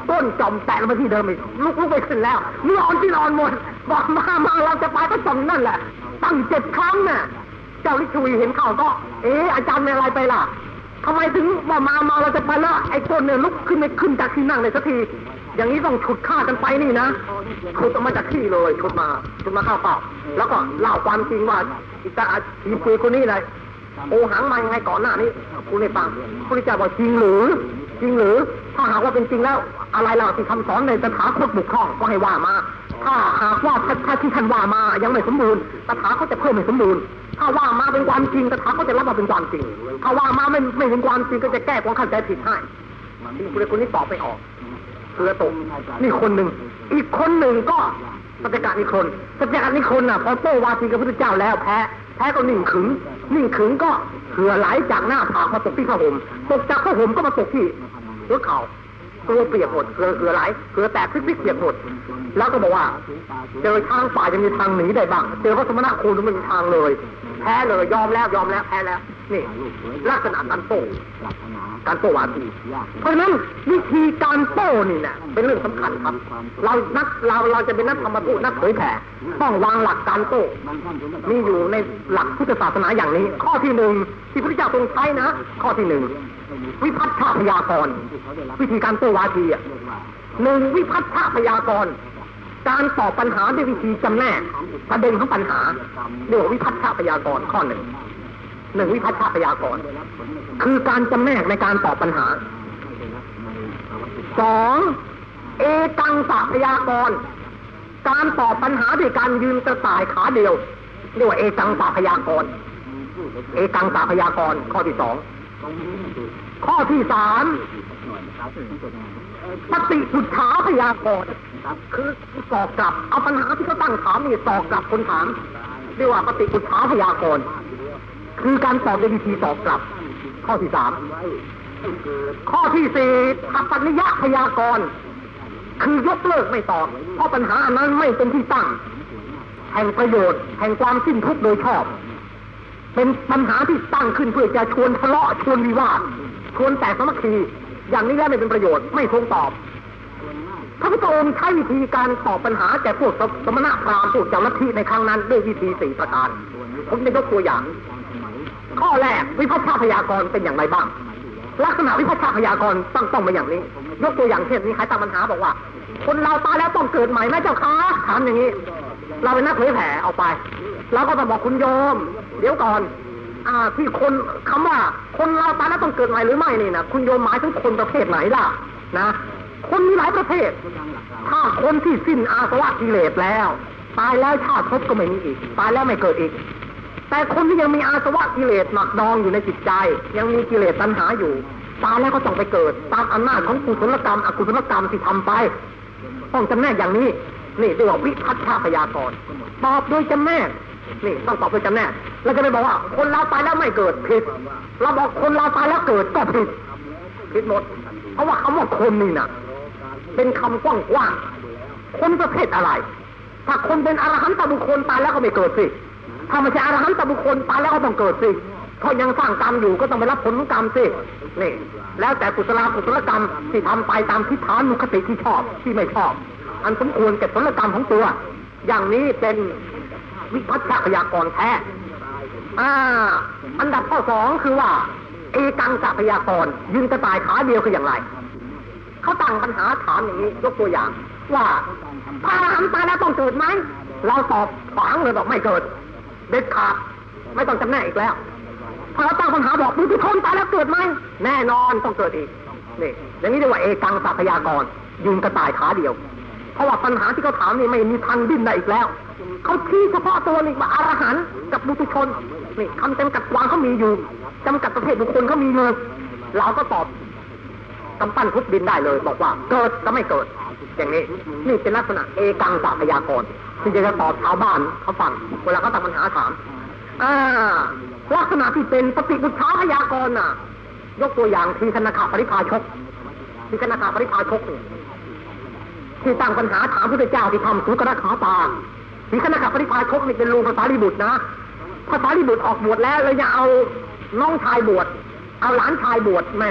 ต้นจอมแตะลงมาที่เดิมอีกลุกลุกไปขึ้นแล้วเมื่ออ่อนที่นอนหมดบอกมามาเราจะไปก็จอมนั่นแหละตั้งเจ็ดครั้งน่ะ เจ้าลิชวีเห็นข่าวก็ เอ๊ะอาจารย์เป็นอะไรไปล่ะทำไมถึงว่ามามาเราจะไปแล้วไอ้ต้นเนี่ยลุกขึ้นไม่ขึ้นจากที่นั่งเลยสักที อย่างนี้ต้องฉุดฆ่ากันไปนี่นะฉุดออกมาจากที่เลยฉุดมาฉุดมาข้าวเปล่า แล้วก็เล่าความจริงว่าอีตาทีเปลือยคนนี้เลยโอหังมายังไงก่อนหน้านี้คุณในฟังพระเจ้าบอกจริงหรือ จริงหรือ ถ้าหากว่าเป็นจริงแล้ว อะไรเราที่คำสอนในตถาคตบุกคล้องก็ให้ว่ามา ถ้าหากว่าถ้าที่ท่านว่ามายังไม่สมบูรณ์ตถาคตจะเพิ่มให้สมบูรณ์ ถ้าว่ามาเป็นความจริงตถาคตจะรับมาเป็นความจริงถ้าว่ามาไม่ไม่เป็นความจริงก็จะแก้ความเข้าใจผิดให้ที่คุณคนนี้ตอบไม่ออกเรือตกนี่คนหนึ่ง อีกคนหนึ่งก็สัจกะนิคนสัจกะนิคนน่ะพอโต้วาทีกับพระพุทธเจ้าแล้วแพ้ แพ้ก็นิ่งขึง นิ่งขึงก็เหือไหลจากหน้าผากมาตกที่ผ้าห่มตกจากผ้าห่มก็มาตกที่หัวเข่า กลัวเปียกหมดเหือเหือไหลเหือแตกพลิกๆเปียกหมด แล้วก็บอกว่า เจอทางฝ่ายจะมีทางหนีได้บ้าง เจอพระสมณะโคดมไม่มีทางเลย แพ้เลยยอมแล้วยอมแล้วแพ้แล้ว นี่ลักษณะการโต้การโต้วาทีเพราะนั้นวิธีการโต้นี่นะเป็นเรื่องสำคัญครับ เรานักเราเราจะเป็นนักธรรมทูตนักเผยแผ่ต้องวางหลักการโต้มีอยู่ในหลักพุทธศาสนาอย่างนี้ ข้อที่หนึ่งที่พระเจ้าทรงใช้นะข้อที่หนึ่งวิพัฒชาพยากรณ์วิธีการโต้วาทีอะหนึ่งวิพัฒชาพยากรณ์การตอบปัญหาด้วยวิธีจำแนกประเด็นของปัญหาเรียกว่าวิพัฒชาพยากรณ์ข้อหนึ่ง หนึ่งวิพัฒชาพยากรณ์คือการจำแนกในการตอบปัญหาสองเอกังสะพยากรณ์การตอบปัญหาด้วยการยืนกระต่ายขาเดียวเรียกว่าเอกังสะพยากรณ์เอกังสะพยากรณ์ข้อที่สองข้อที่สามปฏิปุจฉาพยากรณ์คือตอบกลับเอาปัญหาที่เขาตั้งถามนี่ตอบกลับคนถามเรียกว่าปฏิปุจฉาพยากรณ์ คือการตอบด้วยวิธีตอบกลับ ข้อที่สามข้อที่สี่ทัปนิยะพยากรณ์คือยกเลิกไม่ตอบ เพราะปัญหานั้นไม่เป็นที่ตั้ง แห่งประโยชน์ แห่งความสิ้นทุกข์โดยชอบ เป็นปัญหาที่ตั้งขึ้นเพื่อจะชวนทะเลาะชวนวิวาทชวนแตกสมัคคี อย่างนี้แล้วไม่เป็นประโยชน์ไม่ทรงตอบพระพุทธองค์ใช้วิธีการตอบปัญหาแก่พวกสมณะพราหมณ์พวกเจ้าลัทธิในครั้งนั้นด้วยวิธีสี่ประการผมจะยกตัวอย่าง ข้อแรกวิพัฒนาพยากรณ์เป็นอย่างไรบ้าง ลักษณะวิพัฒนาพยากรณ์ต้องต้องมาอย่างนี้ ยกตัวอย่างเช่นนี้ใครตั้งปัญหาบอกว่า คนเราตายแล้วต้องเกิดใหม่ไหมเจ้าคะถามอย่างนี้ เราเป็นนักเผยแผ่เอาไปเราก็ต้องบอกคุณโยม เดี๋ยวก่อน อ่า ที่คนคำว่า คนเราตายแล้วต้องเกิดใหม่หรือไม่นี่นะคุณโยมหมายถึงคนประเภทไหนล่ะ นะคนมีหลายประเภท ถ้าคนที่สิ้นอาสวะกิเลสแล้ว ตายแล้วชาติภพก็ไม่มีอีก ตายแล้วไม่เกิดอีก แต่คนที่ยังมีอาสวะกิเลสหมักดองอยู่ในจิตใจ ยังมีกิเลสตัณหาอยู่ตายแล้วก็ต้องไปเกิด ตามอำนาจของกุศลกรรมอกุศลกรรมที่ทำไป ต้องจำแนกอย่างนี้ นี่เรียกว่าวิพัฒนาพยากรณ์ตอบโดยจำแนกนี่ต้องตอบโดยจำแนกเราจะไม่บอกว่า คนเราตายแล้วไม่เกิดผิดเราบอกคนเราตายแล้วเกิดก็ผิดผิดหมดเพราะว่าคำว่าคนนี่น่ะเป็นคำกว้างๆคนประเภทอะไร ถ้าคนเป็นอรหันตบุคคลตายแล้วก็ไม่เกิดสิ ถ้าไม่ใช่อรหันตบุคคลตายแล้วก็ต้องเกิดสิเพรายังสร้างกรรมอยู่ก็ต้องไปรับผลของกรรมสินี่แล้วแต่กุศลกุศลกรรมที่ทำไปตามทิฏฐานุคติที่ชอบที่ไม่ชอบ อันสมควรแก่ผลกรรมของตัว อย่างนี้เป็นวิพัฒนาพยากรแท้อ่า อันดับข้อสองคือว่า เอกังสะพยากรยืนกระต่ายขาเดียวคืออย่างไรเขาตั้งปัญหาถามอย่างนี้ยกตัวอย่าง ว่าพระอรหันต์ตายแล้วต้องเกิดไหมเราตอบฝังเลยบอกไม่เกิด เด็ดขาดไม่ต้องจำแนกอีกแล้วพอเราตั้งปัญหาบอกบุตุชนตายแล้วเกิดไหมแน่นอนต้องเกิดอีกนี่อย่างนี้เรียกว่าเอกังสัพยากรยุงกระต่ายขาเดียว เพราะว่าปัญหาที่เขาถามนี่ไม่มีทางดิ้นได้อีกแล้วเขาชี้เฉพาะตัวนี่ว่าอรหันกับบุตุชนนี่คำจำกัดความเขามีอยู่จำกัดประเภทบุคคลเขามีเลยเราก็ตอบกำปั้นทุบดินได้เลย บอกว่าเกิดก็ไม่เกิด อย่างนี้ นี่เป็นลักษณะเอกังสัพยากร ที่จะตอบชาวบ้านเขาฟังเวลาเขาตั้งปัญหาถามอ่าลักษณะที่เป็นปฏิบุชาพยากรณ์น่ะ ยกตัวอย่างทีคณะปริพาชกทีคณะปริพาชกนี่ที่ตั้งปัญหาถามพระเจ้าที่ทำสุกระขาตาทีคณะปริพาชกนี่เป็นลุงภาษาลิบุตรนะภาษาลิบุตรออกบวชแล้วเลยจะเอาน้องชายบวชเอาหลานชายบวชแหม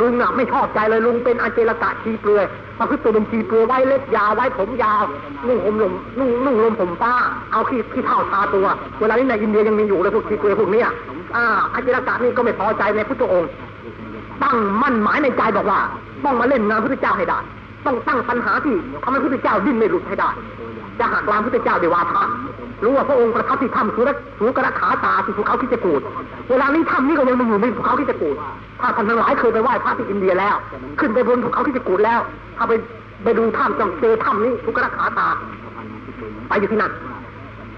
ลุงอะไม่ชอบใจเลยลุงเป็นอาเจรกะชีเปลือย พระคือตัวเป็นชีเปลือไว้เล็บยาวไว้ผมยาวนุ่งห่มลมนุ่งนุ่งลมผมป้า เอาขี้ขี้เท่าทาตัว เวลานี้ในอินเดียยังมีอยู่เลยพวกชีเปลือพวกเนี้ยอ่าอาเจรกะนี่ก็ไม่พอใจในพุทธองค์ตั้งมั่นหมายในใจบอกว่า ต้องมาเล่นงานพระพุทธเจ้าให้ได้ ต้องตั้งปัญหาที่ทำให้พระพุทธเจ้าดิ้นไม่หลุดให้ได้จะหักล้างพระพุทธเจ้าด้วยวาทะ รู้ว่าพระองค์ประทับที่ถ้ำสุรสุกระขาตาที่ภูเขาที่จะกูดเวลานี้ถ้ำนี้ก็ยังมีอยู่ในภูเขาที่จะกูดถ้าท่านทั้งหลายเคยไปไหว้พระที่อินเดียแล้ว ขึ้นไปบนภูเขาที่จะกูดแล้ว ถ้าไปไปดูถ้ำจงเจอถ้ำนี้สุกระขาตา ไปอยู่ที่นั่น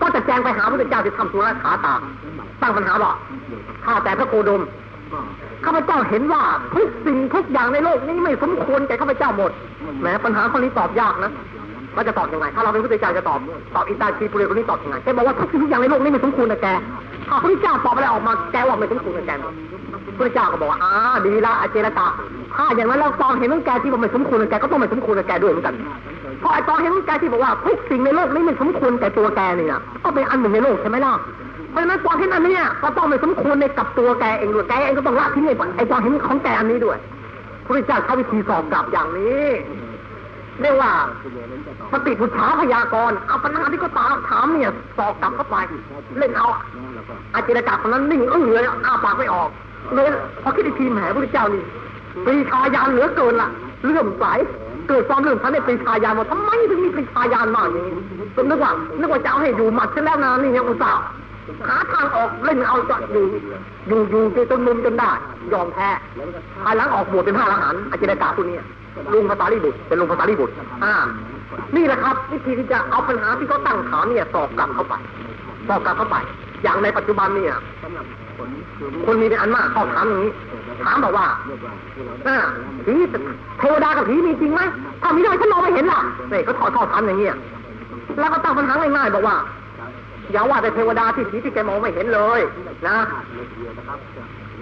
ก็จะแจ้งไปหาพระเจ้าที่ถ้ำสุกระขาตา ตั้งปัญหาว่าข้าแต่พระโคดมข้าพเจ้าเห็นว่าทุกสิ่งทุกอย่างในโลกนี้ไม่สมควรแก่ข้าพเจ้าหมดแหมปัญหาข้อนี้ตอบยากนะ ว่าจะตอบยังไง ถ้าเราเป็นพระเจ้าจะตอบ ตอบอินตาชีปุเรคนนี้ตอบยังไงแกบอกว่าทุกสิ่งทุกอย่างในโลกนี้ไม่สมควรนะแกถ้าพระเจ้าตอบอะไรออกมาแกว่าไม่สมควรกับแกพระเจ้าก็บอกว่าอ่าดีละอาเจรตาถ้าอย่างนั้นเราตอนเห็นว่าแกที่บอกไม่สมควรกับแกก็ต้องไม่สมควรกับแกด้วยเหมือนกันเพราะไอตอนเห็นว่าแกที่บอกว่าทุกสิ่งในโลกนี้ไม่สมควรแกตัวแกนี่ยก็เป็นอันหนึ่งในโลกใช่ไหมล่ะเพราะฉะนั้นความเห็นอันนี้ก็ต้องไม่สมควรในกับตัวแกเองด้วยแกเองก็ต้องละทิ้งไอ้ไอ้ความเห็นของแกอันนี้ด้วยพระเจ้าใช้วิธีสอบกลับอย่างนี้ เรียกว่าปฏิปุชาพยากรณ์เอาปัญหาที่ก็ตามถามเนี่ยสอบกลับเข้าไปเล่นเอาอาจิรกาคนนั้นนิ่งเอึ้งเลยอ้าปากไม่ออกเลยพอคิดอีกทีแหมพระเจ้านี่ปีชาญาณเหลือเกินล่ะเลื่อมใสเกิดความเลื่อมใสในปีชาญาณว่าทำไมถึงมีปีชาญาณมากอย่างนี้จนนึกว่านึกว่าจะเอาให้อยู่หมัดเสร็จแล้วนะนี่ยังอุตส่าห์หาทางออกเล่นเอาจะอยู่อยู่อยู่จนมุมจนได้ยอมแพ้ภายหลังออกบวชเป็นพระอรหันต์อาจารย์กาผู้นี้ ลุงภาษาลิบุตรเป็นลุงภาษาลิบุตรอ่า นี่แหละครับ วิธีที่จะเอาปัญหาที่เขาตั้งถามเนี่ยสอบกลับเข้าไปสอบกลับเข้าไป อย่างในปัจจุบันเนี่ยคนมีเป็นอันมากเขาถามอย่างนี้ ถามบอกว่าอ่าผีเทวดากับผีมีจริงไหมถ้ามีทำไมฉันมองไม่เห็นล่ะเนี่ยเขาถอดถอถามอย่างเงี้ยแล้วก็ตั้งปัญหาง่ายๆบอกว่าอย่าว่าแต่เทวดาที่ผีที่แกมองไม่เห็นเลย นะ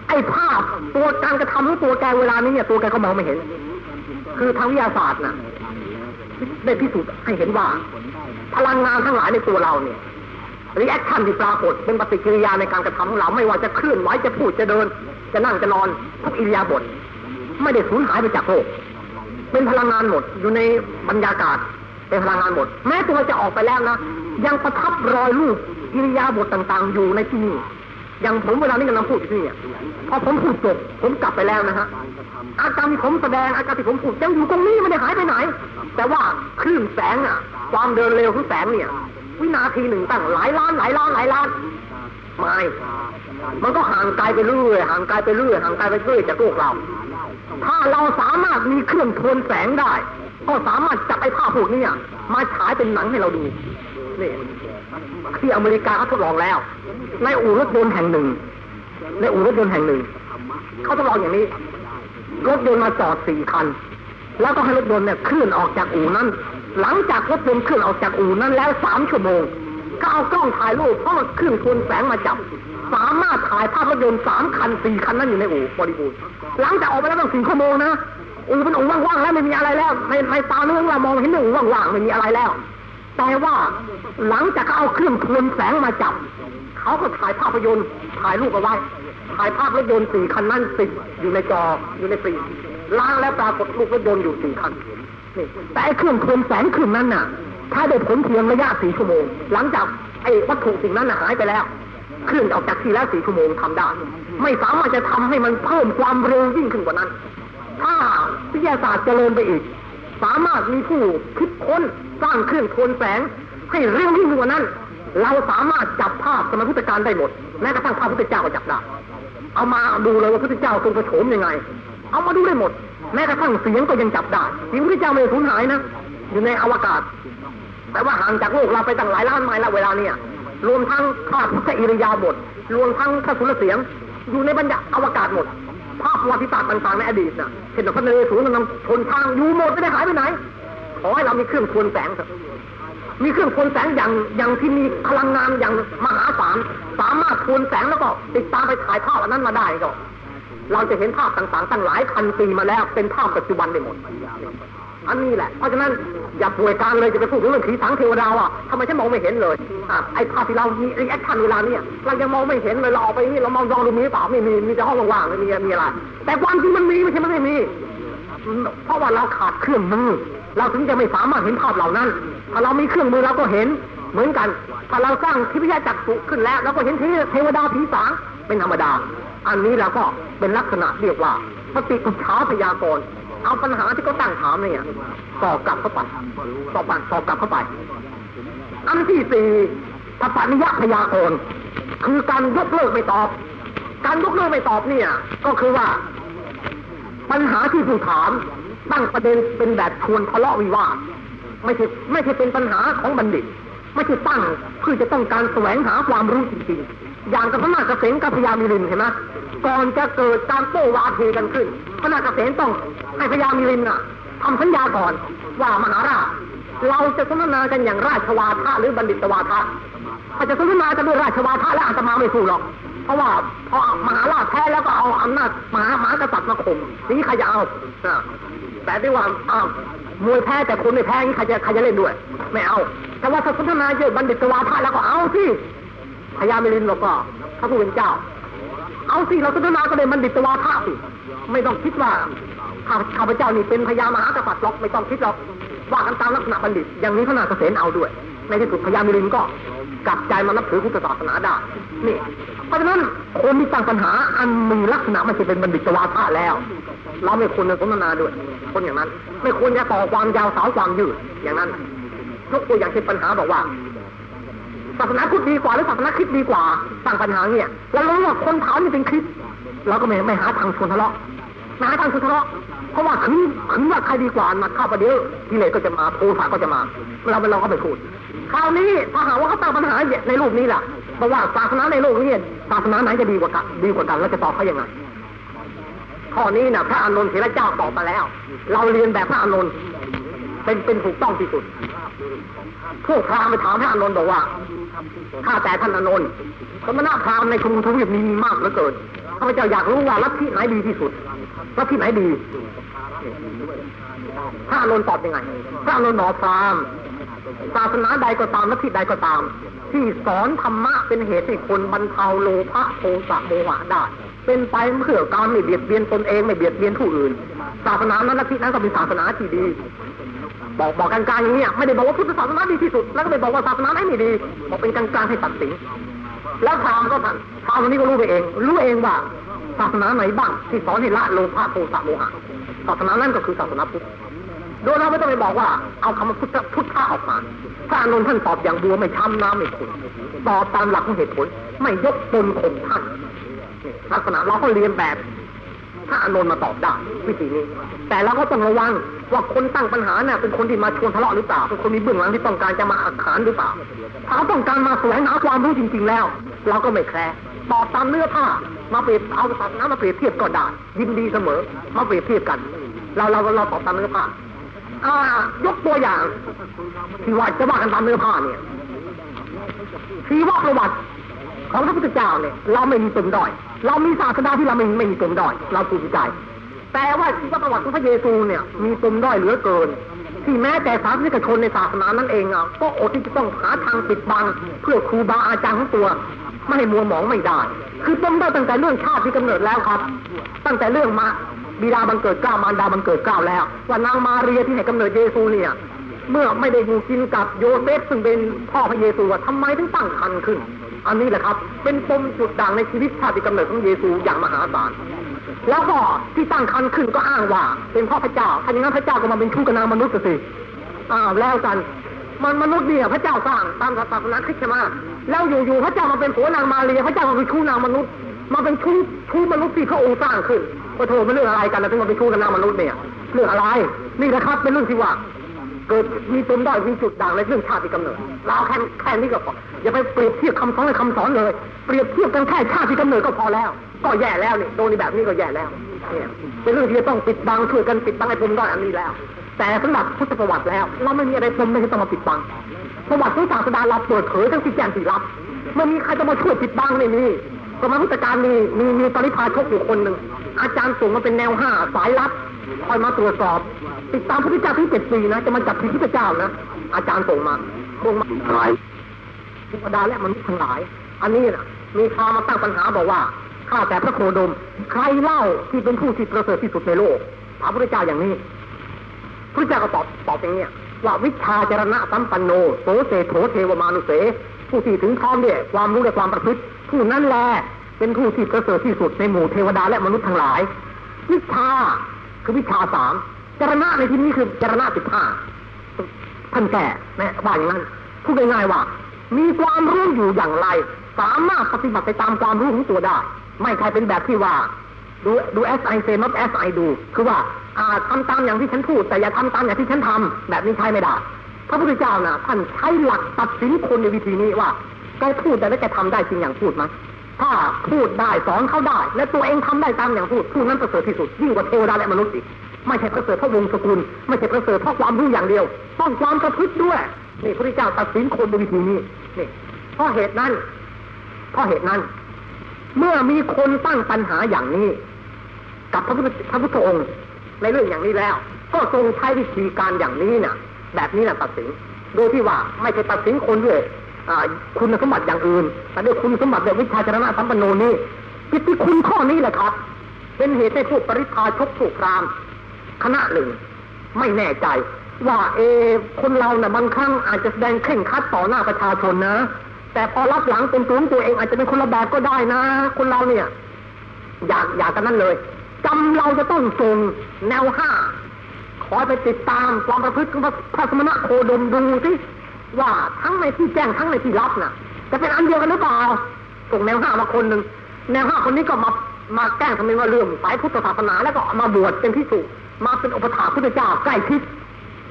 ไอ้ภาพตัวการกระทำของตัวแกเวลานี้เนี่ยตัวแกก็มองไม่เห็น คือทางวิทยาศาสตร์นะได้พิสูจน์ให้เห็นว่า พลังงานทั้งหลายในตัวเราเนี่ย reaction ที่ปรากฏเป็นปฏิกิริยาในการกระทำของเราไม่ว่าจะเคลื่อนไหวจะพูดจะเดิน จะนั่งจะนอนทุกอิริยาบถไม่ได้สูญหายไปจากโลกเป็นพลังงานหมดอยู่ในบรรยากาศเป็นพลังงานหมด แม้ตัวจะออกไปแล้วนะยังประทับรอยรูปอิริยาบถต่าง ๆ อยู่ในที่นี้ อย่างผมเวลานี้กำลังพูดอยู่ที่นี่พอผมพูดจบผมกลับไปแล้วนะฮะอาการที่ผมแสดงอาการที่ผมพูดยังอยู่ตรงนี้ไม่ได้หายไปไหน แต่ว่าคลื่นแสงอะ ความเดินเร็วของแสงเนี่ย วินาทีหนึ่งตั้งหลายล้านหลายล้านหลายล้านไม่มันก็ห่างไกลไปเรื่อยห่างไกลไปเรื่อยห่างไกลไปเรื่อยจากโลกเรา ถ้าเราสามารถมีเครื่องทวนแสงได้ ก็สามารถจับไอ้ภาพพวกนี้มาฉายเป็นหนังให้เราดูนี่ ที่อเมริกาเขาทดลองแล้ว ในอู่รถยนต์แห่งหนึ่ง ในอู่รถยนต์แห่งหนึ่งเขาทดลองอย่างนี้ รถยนต์มาจอดสี่คัน แล้วก็ให้รถยนต์เนี่ยเคลื่อนออกจากอู่นั้น หลังจากรถยนต์เคลื่อนออกจากอู่นั้นแล้วสามชั่วโมง ก็เอากล้องถ่ายรูปเพราะมันเครื่องทวนแสงมาจับ สามารถถ่ายภาพรถยนต์สามคันสี่คันนั้นอยู่ในอู่บริบูรณ์หลังจากออกไปแล้วตั้งสี่ชั่วโมงนะอู่เป็นอู่ว่างๆแล้วไม่มีอะไรแล้วในในตาเนื้องเรามองเห็นอู่ว่างๆไม่มีอะไรแล้ว แต่ว่าหลังจากเขาเอาเครื่องทวนแสงมาจับ เขาก็ถ่ายภาพยนตร์ถ่ายรูปเอาไว้ถ่ายภาพรถยนต์สี่คันนั้นติดอยู่ในจออยู่ในฟิล์มล้างแล้วปรากฏรูปรถยนต์อยู่สี่คันนี่แต่เครื่องทวนแสงครื่องนั้นน่ะ ถ้าได้ผลเพียงระยะสี่ชั่วโมง หลังจากไอ้วัตถุสิ่งนั้นหายไปแล้วเคลื่อนออกจากที่แล้วสี่ชั่วโมงทำได้ ไม่สามารถจะทำให้มันเพิ่มความเร็วยิ่งขึ้นกว่านั้น ถ้าวิทยาศาสตร์เจริญไปอีก สามารถมีผู้คิดค้นสร้างเครื่องโทนแสง ให้เร็วยิ่งกว่านั้น เราสามารถจับภาพสมัยพุทธกาลได้หมดแม้กระทั่งภาพพุทธเจ้าก็จับได้เอามาดูเลยว่าพุทธเจ้าทรงกระโฉมยังไง เอามาดูได้หมด แม้กระทั่งเสียงก็ยังจับได้เสียงพุทธเจ้าไม่สูญหายนะอยู่ในอวกาศ แต่ว่าห่างจากโลกเราไปตั้งหลายล้านไมล์แล้วเวลาเนี่ยรวมทั้งภาพพุทธอิริยาบถรวมทั้งข้าสุรเสียง อยู่ในบรรยาอวกาศหมด ภาพประวัติศาสตร์ต่างๆในอดีตนะเช่นพระนเรศวรกำลังชนทางอยู่หมดไม่ได้หายไปไหน ขอให้เรามีเครื่องทวนแสงเถอะมีเครื่องทวนแสงอย่างอย่างที่มีพลังงานอย่างมหาศาลสามารถทวนแสงแล้วก็ติดตามไปถ่ายภาพอันนั้นมาได้ก็ เราจะเห็นภาพต่างๆ ตั้งหลายพันปีมาแล้วเป็นภาพปัจจุบันไปหมด อันนี้แหละ เพราะฉะนั้นอย่าป่วยการเลยจะไปพูดถึงเรื่องผีสังเทวดาอะทำไมฉันมองไม่เห็นเลยอะไอ้ภาพที่เรามี reaction เวลาเนี่ยเรายังมองไม่เห็นเลยเราออกไปนี่เรามองย้อนดูมีหรือเปล่าไม่มีมีแต่ห้องว่างๆไม่มีมีอะไรแต่ความจริงมันมีไม่ใช่มันไม่มี เพราะว่าเราขาดเครื่องมือเราถึงจะไม่สามารถเห็นภาพเหล่านั้น ถ้าเรามีเครื่องมือเราก็เห็นเหมือนกัน ถ้าเราสร้างทิพยจักษุขึ้นแล้วเราก็เห็นเทวดาผีสางเป็นธรรมดา อันนี้เราก็เป็นลักษณะเรียกว่าสติปัญญาพยากรณ์ เอาปัญหาที่เขาตั้งถามเนี่ยตอบกลับเข้าไปตอบตอบกลับเข้าไป อันที่สี่ปปัญญาพยากรณ์คือการยกเลิกไม่ตอบ การยกเลิกไม่ตอบเนี่ย ก็คือว่า ปัญหาที่ผู้ถามตั้งประเด็นเป็นแบบชวนทะเลาะวิวาทไม่ใช่ไม่ใช่เป็นปัญหาของบัณฑิต ไม่ใช่ตั้งเพื่อจะต้องการแสวงหาความรู้จริงๆ อย่างกับพระนาคเกษมกับพญามิลินเห็นไหมก่อนจะเกิดการโต้วาเทกันขึ้น พระนาคเกษมต้องให้พญามิลินน่ะทำสัญญาก่อนว่ามหาราช เราจะสนทนากันอย่างราชวาทะหรือบัณฑิตวาทะถ้าจะสนทนากันด้วยราชวาทะแล้วอาตมาไม่สู้หรอก เพราะว่าพอมหาราชแพ้แล้วก็เอาอำนาจมหามหากษัตริย์มาข่มนี่ใครจะเอาแต่ที่ว่าอ้าวมวยแพ้แต่คนไม่แพ้นี่ใครจะใครจะเล่นด้วย ไม่เอา แต่ว่าถ้าสนทนาเยอะบัณฑิตวาทะแล้วก็เอาสิ พญามิลินเราก็พระผู้เป็นเจ้า เอาสิเราสนทนาก็เลยบัณฑิตวาทะสิไม่ต้องคิดว่าข้าข้าพเจ้านี่เป็นพญามหากษัตริย์หรอกไม่ต้องคิดหรอกว่ากันตามลักษณะบัณฑิต อย่างนี้พระนาคเษนเอาด้วย ในที่สุดพญามิลินก็กลับใจมานับถือพุทธศาสนาได้นี่เพราะฉะนั้นคนที่ตั้งปัญหาอันมีลักษณะมันจะเป็นบัณฑิตวาทะแล้ว เราไม่ควรจะสนทนาด้วย คนอย่างนั้น ไม่ควรจะต่อความยาวสาวความยืดอย่างนั้นยกตัวอย่างเช่นปัญหาบอกว่า ศาสนาพุทธดีกว่าหรือศาสนาคริสต์ดีกว่าตั้งปัญหาเนี่ยเรารู้ว่าคนถามนี่เป็นคริสต์เราก็ไม่ไม่หาทางชวนทะเลาะหาทางชวนทะเลาะเพราะว่าคืนคืนว่าใครดีกว่ามาเข้าประเดี๋ยวกิเลสก็จะมาโทสะก็จะมาเราเราก็ไปพูดคราวนี้ถ้าหาว่าเขาตั้งปัญหาในรูปนี้ล่ะเพราะว่าศาสนาในโลกนี้ศาสนาไหนจะดีกว่ากันดีกว่ากันเราจะตอบเขายังไงข้อนี้นะพระอานนท์เถระเจ้าตอบมาแล้ว เราเรียนแบบพระอานนท์ เป็นเป็นถูกต้องที่สุดพวกพราหมณ์ไปถามพระอานนท์บอกว่าข้าแต่ท่านอานนท์สมณพราหมณ์ในชมพูทวีปนี้มีมากเหลือเกินข้าพเจ้าอยากรู้ว่าลัทธิไหนดีที่สุดลัทธิไหนดีพระอานนท์ตอบยังไงพระอานนท์หนอพราหมณ์ศาสนาใดก็ตามลัทธิใดก็ตาม ที่สอนธรรมะเป็นเหตุให้คนบรรเทาโลภะโทสะโมหะได้เป็นไปเพื่อการไม่เบียดเบียนตนเองไม่เบียดเบียนผู้อื่น ศาสนานั้นลัทธินั้นก็เป็นศาสนาที่ดี บอกบอกกลางๆอย่างนี้ไม่ได้บอกว่าพุทธศาสนาดีที่สุด แล้วก็ไม่บอกว่าศาสนาไหนไม่ดีบอกเป็นกลางๆให้ตัดสิน แล้วพรามก็ท่านพรามคนนี้ก็รู้ไปเอง รู้เองว่าศาสนาไหนบ้าง ที่สอนให้ละโลภะโทสะโมหะศาสนานั่นก็คือศาสนาพุทธโดยเราไม่ต้องไปบอกว่า เอาคำว่าพุทธพุทธะออกมาพระอนนท์ท่านตอบอย่างบัวไม่ช้ำน้ำไม่ขุ่นตอบตามหลักของเหตุผล ไม่ยกตนข่มท่านลักษณะเราก็เรียนแบบ พระอานนท์มาตอบได้วิธีนี้ แต่เราก็ต้องระวังว่าคนตั้งปัญหาเนี่ยเป็นคนที่มาชวนทะเลาะหรือเปล่าเป็นคนมีเบื้องหลังที่ต้องการจะมาอักขานหรือเปล่าถ้าต้องการมาแสวงหาความรู้จริง ๆ แล้ว เราก็ไม่แคร์ตอบตามเนื้อผ้ามาเปรียบเอาศาสนามาเปรียบเทียบก็ได้ยินดีเสมอ มาเปรียบเทียบกัน เราเราเราตอบตามเนื้อผ้าอ่ายกตัวอย่างที่ว่าจะว่ากันตามเนื้อผ้าเนี่ยชีวประวัติ ของพระพุทธเจ้าเนี่ยเราไม่มีตนด้อย เรามีศาสนาที่เราไม่ไม่มีตนด้อย เราภูมิใจ แต่ว่าชีวประวัติของพระเยซูเนี่ย มีตนด้อยเหลือเกิน ที่แม้แต่ศาสนิกชนในศาสนานั้นเองอะก็อดที่จะต้องหาทางปิดบัง เพื่อครูบาอาจารย์ของตัว ไม่ให้มัวหมองไม่ได้ คือต้นได้ตั้งแต่เรื่องชาติที่กำเนิดแล้วครับ ตั้งแต่เรื่องมาบิดาบังเกิดเกล้ามารดาบังเกิดเกล้าแล้ว ว่านางมาเรียที่ให้กำเนิดเยซูเนี่ยเมื่อไม่ได้อยู่กินกับโยเซฟซึ่งเป็นพ่อพระเยซูว่าทำไมถึงตั้งครรภ์ขึ้น อันนี้แหละครับ เป็นปมจุดด่างในชีวิตชาติกำเนิดของเยซูอย่างมหาศาลแล้วก็ที่ตั้งคันขึ้นก็อ้างว่า เป็นพ่อพระเจ้าถ้าอย่างนั้นพระเจ้าก็มาเป็นชู้กับนางมนุษย์สิอ้าวแล้วกัน มันมนุษย์เนี่ยพระเจ้าสร้างตามศาสนาคริสต์ใช่ไหมแล้วอยู่ๆพระเจ้ามาเป็นผัวนางมาเรียพระเจ้ามาเป็นชู้นางมนุษย์ มาเป็นชู้ชู้มนุษย์ที่พระองค์สร้างขึ้นก็โทษมันเรื่องอะไรกันแล้วถึงมาเป็นชู้กับนางมนุษย์เนี่ยเรื่องอะไร นี่นะครับเป็นเรื่องที่ว่า เกิดมีปมด้อยมีจุดด่างในเรื่องชาติกำเนิดเราแค่แค่นี้ก็พออย่าไปเปรียบเทียบคำสอนในคำสอนเลย เปรียบเทียบกันแค่ชาติกำเนิดก็พอแล้ว ก็แย่แล้วนี่โดนแบบนี้ก็แย่แล้วเนี่ยเป็นเรื่องที่ต้องปิดบังช่วยกันปิดบังไอ้ปมด้อยอันนี้แล้ว แต่สำหรับพุทธประวัติแล้ว เราไม่มีอะไรปมไม่ต้องมาปิดบัง ประวัติของศาสดาเราเปิดเผยทั้งที่แจ้งที่รับไม่มีใครจะมาช่วยปิดบังไม่มีสมัยพุทธกาลมีมีมีปริพาชกอยู่คนหนึ่งอาจารย์ส่งมาเป็นแนวห้าสายลับ คอยมาตรวจสอบ ติดตามพระพุทธเจ้าที่เจ็ดปีนะ จะมาจับผิดพระพุทธเจ้านะ อาจารย์ส่งมาส่งมาอะไรเทวดาและมนุษย์ทั้งหลาย อันนี้นะมีข่าวมาตั้งปัญหาบอกว่าข้าแต่พระโคดม ใครเล่าที่เป็นผู้ที่ประเสริฐที่สุดในโลกถามพระพุทธเจ้าอย่างนี้พระเจ้าก็ตอบตอบอย่างนี้ว่าวิชาจรณะสัมปันโนโสเสโถเทวมานุเส ผู้ที่ถึงพร้อมด้วยความรู้และความประพฤติผู้นั้นแลเป็นผู้ที่ประเสริฐที่สุดในหมู่เทวดาและมนุษย์ทั้งหลาย วิชา คือวิชาสามจรณะในที่นี้คือจรณะสิบห้าท่านแก่นะว่าอย่างนั้นพูดง่ายๆว่า มีความรู้อยู่อย่างไร สามารถปฏิบัติไปตามความรู้ของตัวได้ ไม่ใช่เป็นแบบที่ว่า ดูดู as I say not as I do คือว่าอาทำตามอย่างที่ฉันพูด แต่อย่าทำตามอย่างที่ฉันทำแบบนี้ใช้ไม่ได้พระพุทธเจ้านะท่านใช้หลักตัดสินคนในวิธีนี้ว่าแกพูดแต่แล้วแกทำได้จริงอย่างพูดไหม ถ้าพูดได้สอนเขาได้ และตัวเองทำได้ตามอย่างพูดผู้นั้นประเสริฐที่สุดยิ่งกว่าเทวดาและมนุษย์อีกไม่ใช่ประเสริฐเพราะวงศกุล ไม่ใช่ประเสริฐเพราะความรู้อย่างเดียว ต้องความประพฤติด้วยนี่พระเจ้าตัดสินคนในวิธีนี้นี่เพราะเหตุนั้นเพราะเหตุนั้น เมื่อมีคนตั้งปัญหาอย่างนี้ กับพระพุทธพระพุทธองค์ในเรื่องอย่างนี้แล้ว ก็ทรงใช้วิธีการอย่างนี้น่ะ แบบนี้น่ะตัดสิน โดยที่ว่าไม่ใช่ตัดสินคนด้วย คุณสมบัติอย่างอื่น แต่ด้วยคุณสมบัติในวิชาจรณะสัมปันโนนี้กิตติคุณข้อนี้แหละครับ เป็นเหตุให้พวกปริพาชกพวกราม คณะหนึ่ง ไม่แน่ใจ ว่าเอ คนเราเนี่ยบางครั้งอาจจะแสดงเข่งคัดต่อหน้าประชาชนนะ แต่พอรับหลังเป็นตัวของตัวเองอาจจะเป็นคนละแบบก็ได้นะ คนเราเนี่ย อยากอยากกันนั้นเลยจำเราจะต้องส่งแนวห้าคอยไปติดตามความประพฤติของพระสมณะโคดมดูสิ ว่าทั้งในที่แจ้งทั้งในที่รับน่ะ จะเป็นอันเดียวกันหรือเปล่าส่งแนวห้ามาคนหนึ่งแนวห้าคนนี้ก็มามาแจ้งทำไมว่าเรื่องสายพุทธศาสนาแล้วก็มาบวชเป็นพิสุมาเป็นอุปถาพุทธเจ้าใกล้ชิด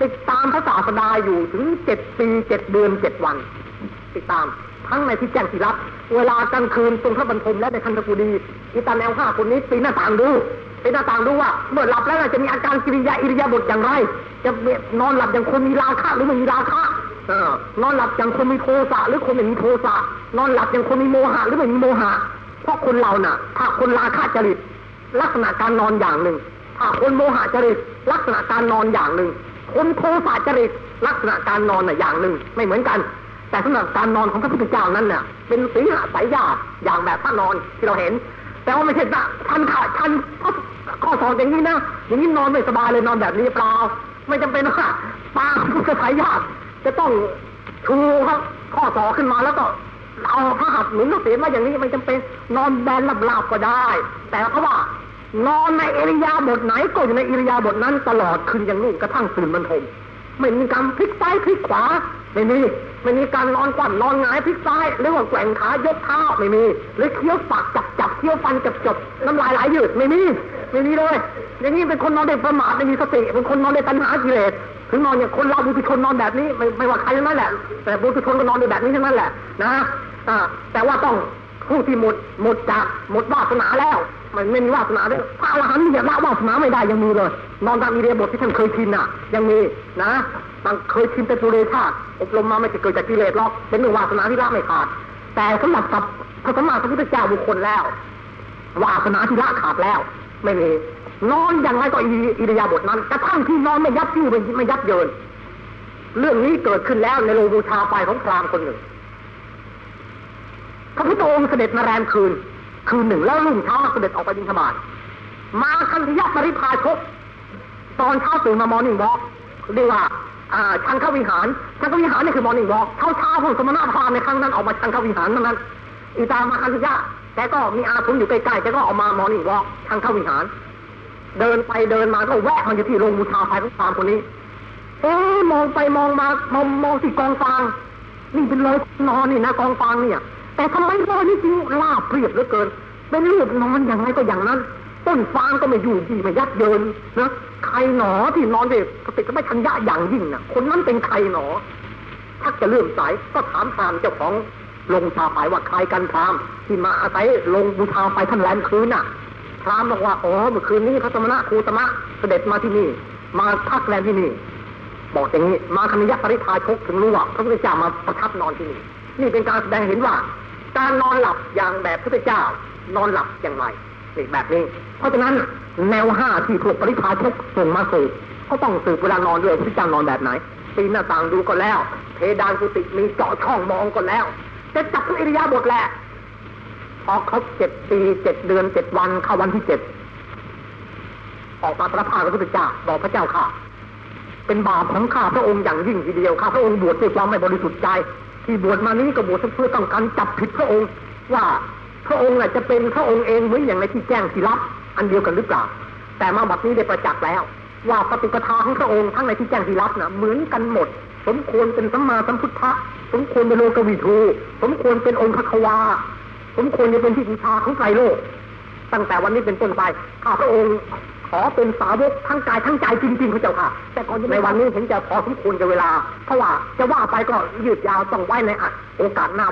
ติดตามพระศาสดาอยู่ถึงเจ็ดปีเจ็ดเดือนเจ็ดวัน ติดตามทั้งในที่แจ้งที่รับ เวลากลางคืนตรงพระบรรทมและในคันธกุดีอีตาแนวห้าคนนี้ปีหน้าต่างดูปีหน้าต่างดูว่า เมื่อหลับแล้วจะมีอาการกิริยาอิริยาบถอย่างไร จะนอนหลับอย่างคนมีราคะหรือไม่มีราคะ นอนหลับอย่างคนมีโทสะหรือคนไม่มีโทสะนอนหลับอย่างคนมีโมหะหรือไม่มีโมหะ เพราะคนเราน่ะ ถ้าคนราคะจริต ลักษณะการนอนอย่างหนึ่ง ถ้าคนโมหะจริต ลักษณะการนอนอย่างหนึ่ง คนโทสะจริต ลักษณะการนอนน่ะอย่างหนึ่ง ไม่เหมือนกัน แต่สำหรับการนอนของพระพุทธเจ้านั้นเนี่ยเป็นสีหสายญาติอย่างแบบท่านนอนที่เราเห็น แต่ว่าไม่ใช่ท่านขาท่านข้อสอนอย่างนี้นะอย่างนี้นอนไม่สบายเลยนอนแบบนี้เปล่าไม่จำเป็นว่าปาพุทธสายญาติ จะต้องชูครับข้อสอขึ้นมาแล้วก็เอาพระหัตถ์หนุนเสียมาอย่างนี้มันจำเป็นนอนแบนหลับๆก็ได้ แต่เพราะว่านอนในอิริยาบถไหนก็อยู่ในอิริยาบถนั้นตลอดคืนอย่างนี้กระทั่งตื่นบรรทม ไม่มีการพลิกซ้ายพลิกขวาไม่มีไม่มีการนอนกว่ำนอนหงายพลิกซ้ายหรือว่าแกว่งขายกเท้าไม่มีหรือเคี้ยวปากจับจับเคี้ยวฟันจับจบน้ำลายไหลยืดไม่มีไม่มีเลยอย่างนี้เป็นคนนอนได้ประมาทไม่มีสติเป็นคนนอนได้ตัณหากิเลสถึงนอนอย่างคนเราบุตุชนนอนแบบนี้ไม่ไม่ว่าใครทั้งนั้นแหละแต่บุตุชนก็นอนในแบบนี้ทั้งนั้นแหละนะอ่าแต่ว่าต้อง ผู้ที่หมดหมดจากหมดวาสนาแล้ว มันไม่มีวาสนาด้วยพระอรหันต์เนี่ยละวาสนาไม่ได้ยังมีเลย นอนตามอิเดียบทที่ท่านเคยชินอะ ยังมีนะบางเคยชินเป็นปุเรชาติอบรมมาไม่จะเกิดจากกิเลสหรอกเป็นหนึ่งวาสนาที่ละไม่ขาด แต่สำหรับกับพระสมมาพระพุทธเจ้าบุคคลแล้ววาสนาที่ละขาดแล้ว ไม่มีนอนอย่างไรก็อิริยบถนั้นกระทั่งที่นอนไม่ยับยู่ไม่ยับเยินเรื่องนี้เกิดขึ้นแล้วในโรงบูชาไฟของพราหมณ์คนหนึ่ง พระพุทธองค์เสด็จมาแรมคืน คืนหนึ่งแล้วรุ่งเช้าเสด็จออกไปบิณฑบาตมาคัณฑิยปริพาชกตอนเช้าตื่นมา morning walk เรียกว่าอ่าชันเข้าวิหารชันเข้าวิหารนี่คือ morning walk เช้าเช้าพวกสมณะพราหมณ์ในครั้งนั้นออกมาชันเข้าวิหารเท่านั้นอีตามาคัณฑิยะแกก็มีอาศรมอยู่ใกล้ๆแกก็เอามา morning walk ชังฆาวิหาร เดินไปเดินมาก็แวะมาอยู่ที่โรงบูชาไฟของพราหมณ์คนนี้เอ๊ะมองไปมองมามองมองที่กองฟางนี่เป็นรอยนอนนี่นะกองฟางเนี่ย แต่ทำไมรอยนี่จริงลาบเรียบเหลือเกิน เป็นรูปนอนอย่างไรก็อย่างนั้น ต้นฟางก็ไม่อยู่ดีไม่ยัดเยินนะใครหนอที่นอนเด็กปฏิก็ไม่ทันยะอย่างยิ่งนะคนนั้นเป็นใครหนอชักจะเลื่อมใสก็ถามพรามเจ้าของลงชาไฟว่าใครกันพรามที่มาอาศัยลงบูชาไฟท่านแรมคืนน่ะพรามบอกว่าอ๋อเมื่อคืนนี้พระสมณะครูตมะเสด็จมาที่นี่ มาพักแรมที่นี่ บอกอย่างนี้ มาคณิยปริพาชกถึงรู้ว่าพระพุทธเจ้ามาประทับนอนที่นี่ นี่เป็นการแสดงเห็นว่า การนอนหลับอย่างแบบพระเจ้า นอนหลับอย่างไรนี่แบบนี้ เพราะฉะนั้นแนวห้าที่พวกปริพาชกส่งมาสืบก็ต้องสืบเวลานอนด้วยพระพุทธเจ้านอนแบบไหนปีนหน้าต่างดูก็แล้ว เพดานกุฏิมีเจาะช่องมองก็แล้ว จะจับทุกอิริยาบถแหละพอครบเจ็ดปีเจ็ดเดือนเจ็ดวันเข้าวันที่เจ็ดออกมาสารภาพกับพระพุทธเจ้าบอกพระเจ้าค่ะ เป็นบาปของข้าพระองค์อย่างยิ่งทีเดียวข้าพระองค์บวชด้วยความไม่บริสุทธิ์ใจ ที่บวชมานี้ก็บวชเพื่อต้องการจับผิดพระองค์ ว่าพระองค์จะเป็นพระองค์เองเหมือนอย่างในที่แจ้งที่รับอันเดียวกันหรือเปล่า แต่มาบัดนี้ได้ประจักษ์แล้ว ว่าปฏิปทาของพระองค์ทั้งในที่แจ้งที่รับน่ะเหมือนกันหมด สมควรเป็นสัมมาสัมพุทธะสมควรเป็นโลกวิทูสมควรเป็นองค์พระควาสมควรจะเป็นที่บูชาของไตรโลกตั้งแต่วันนี้เป็นต้นไปข้าพระองค์ ขอเป็นสาวกทั้งกายทั้งใจจริงๆพระเจ้าค่ะ แต่ก่อนในวันนี้เห็นจะพอสมควรกับเวลา เพราะว่าจะว่าไปก็ยืดยาวต้องไว้ในโอกาสหน้า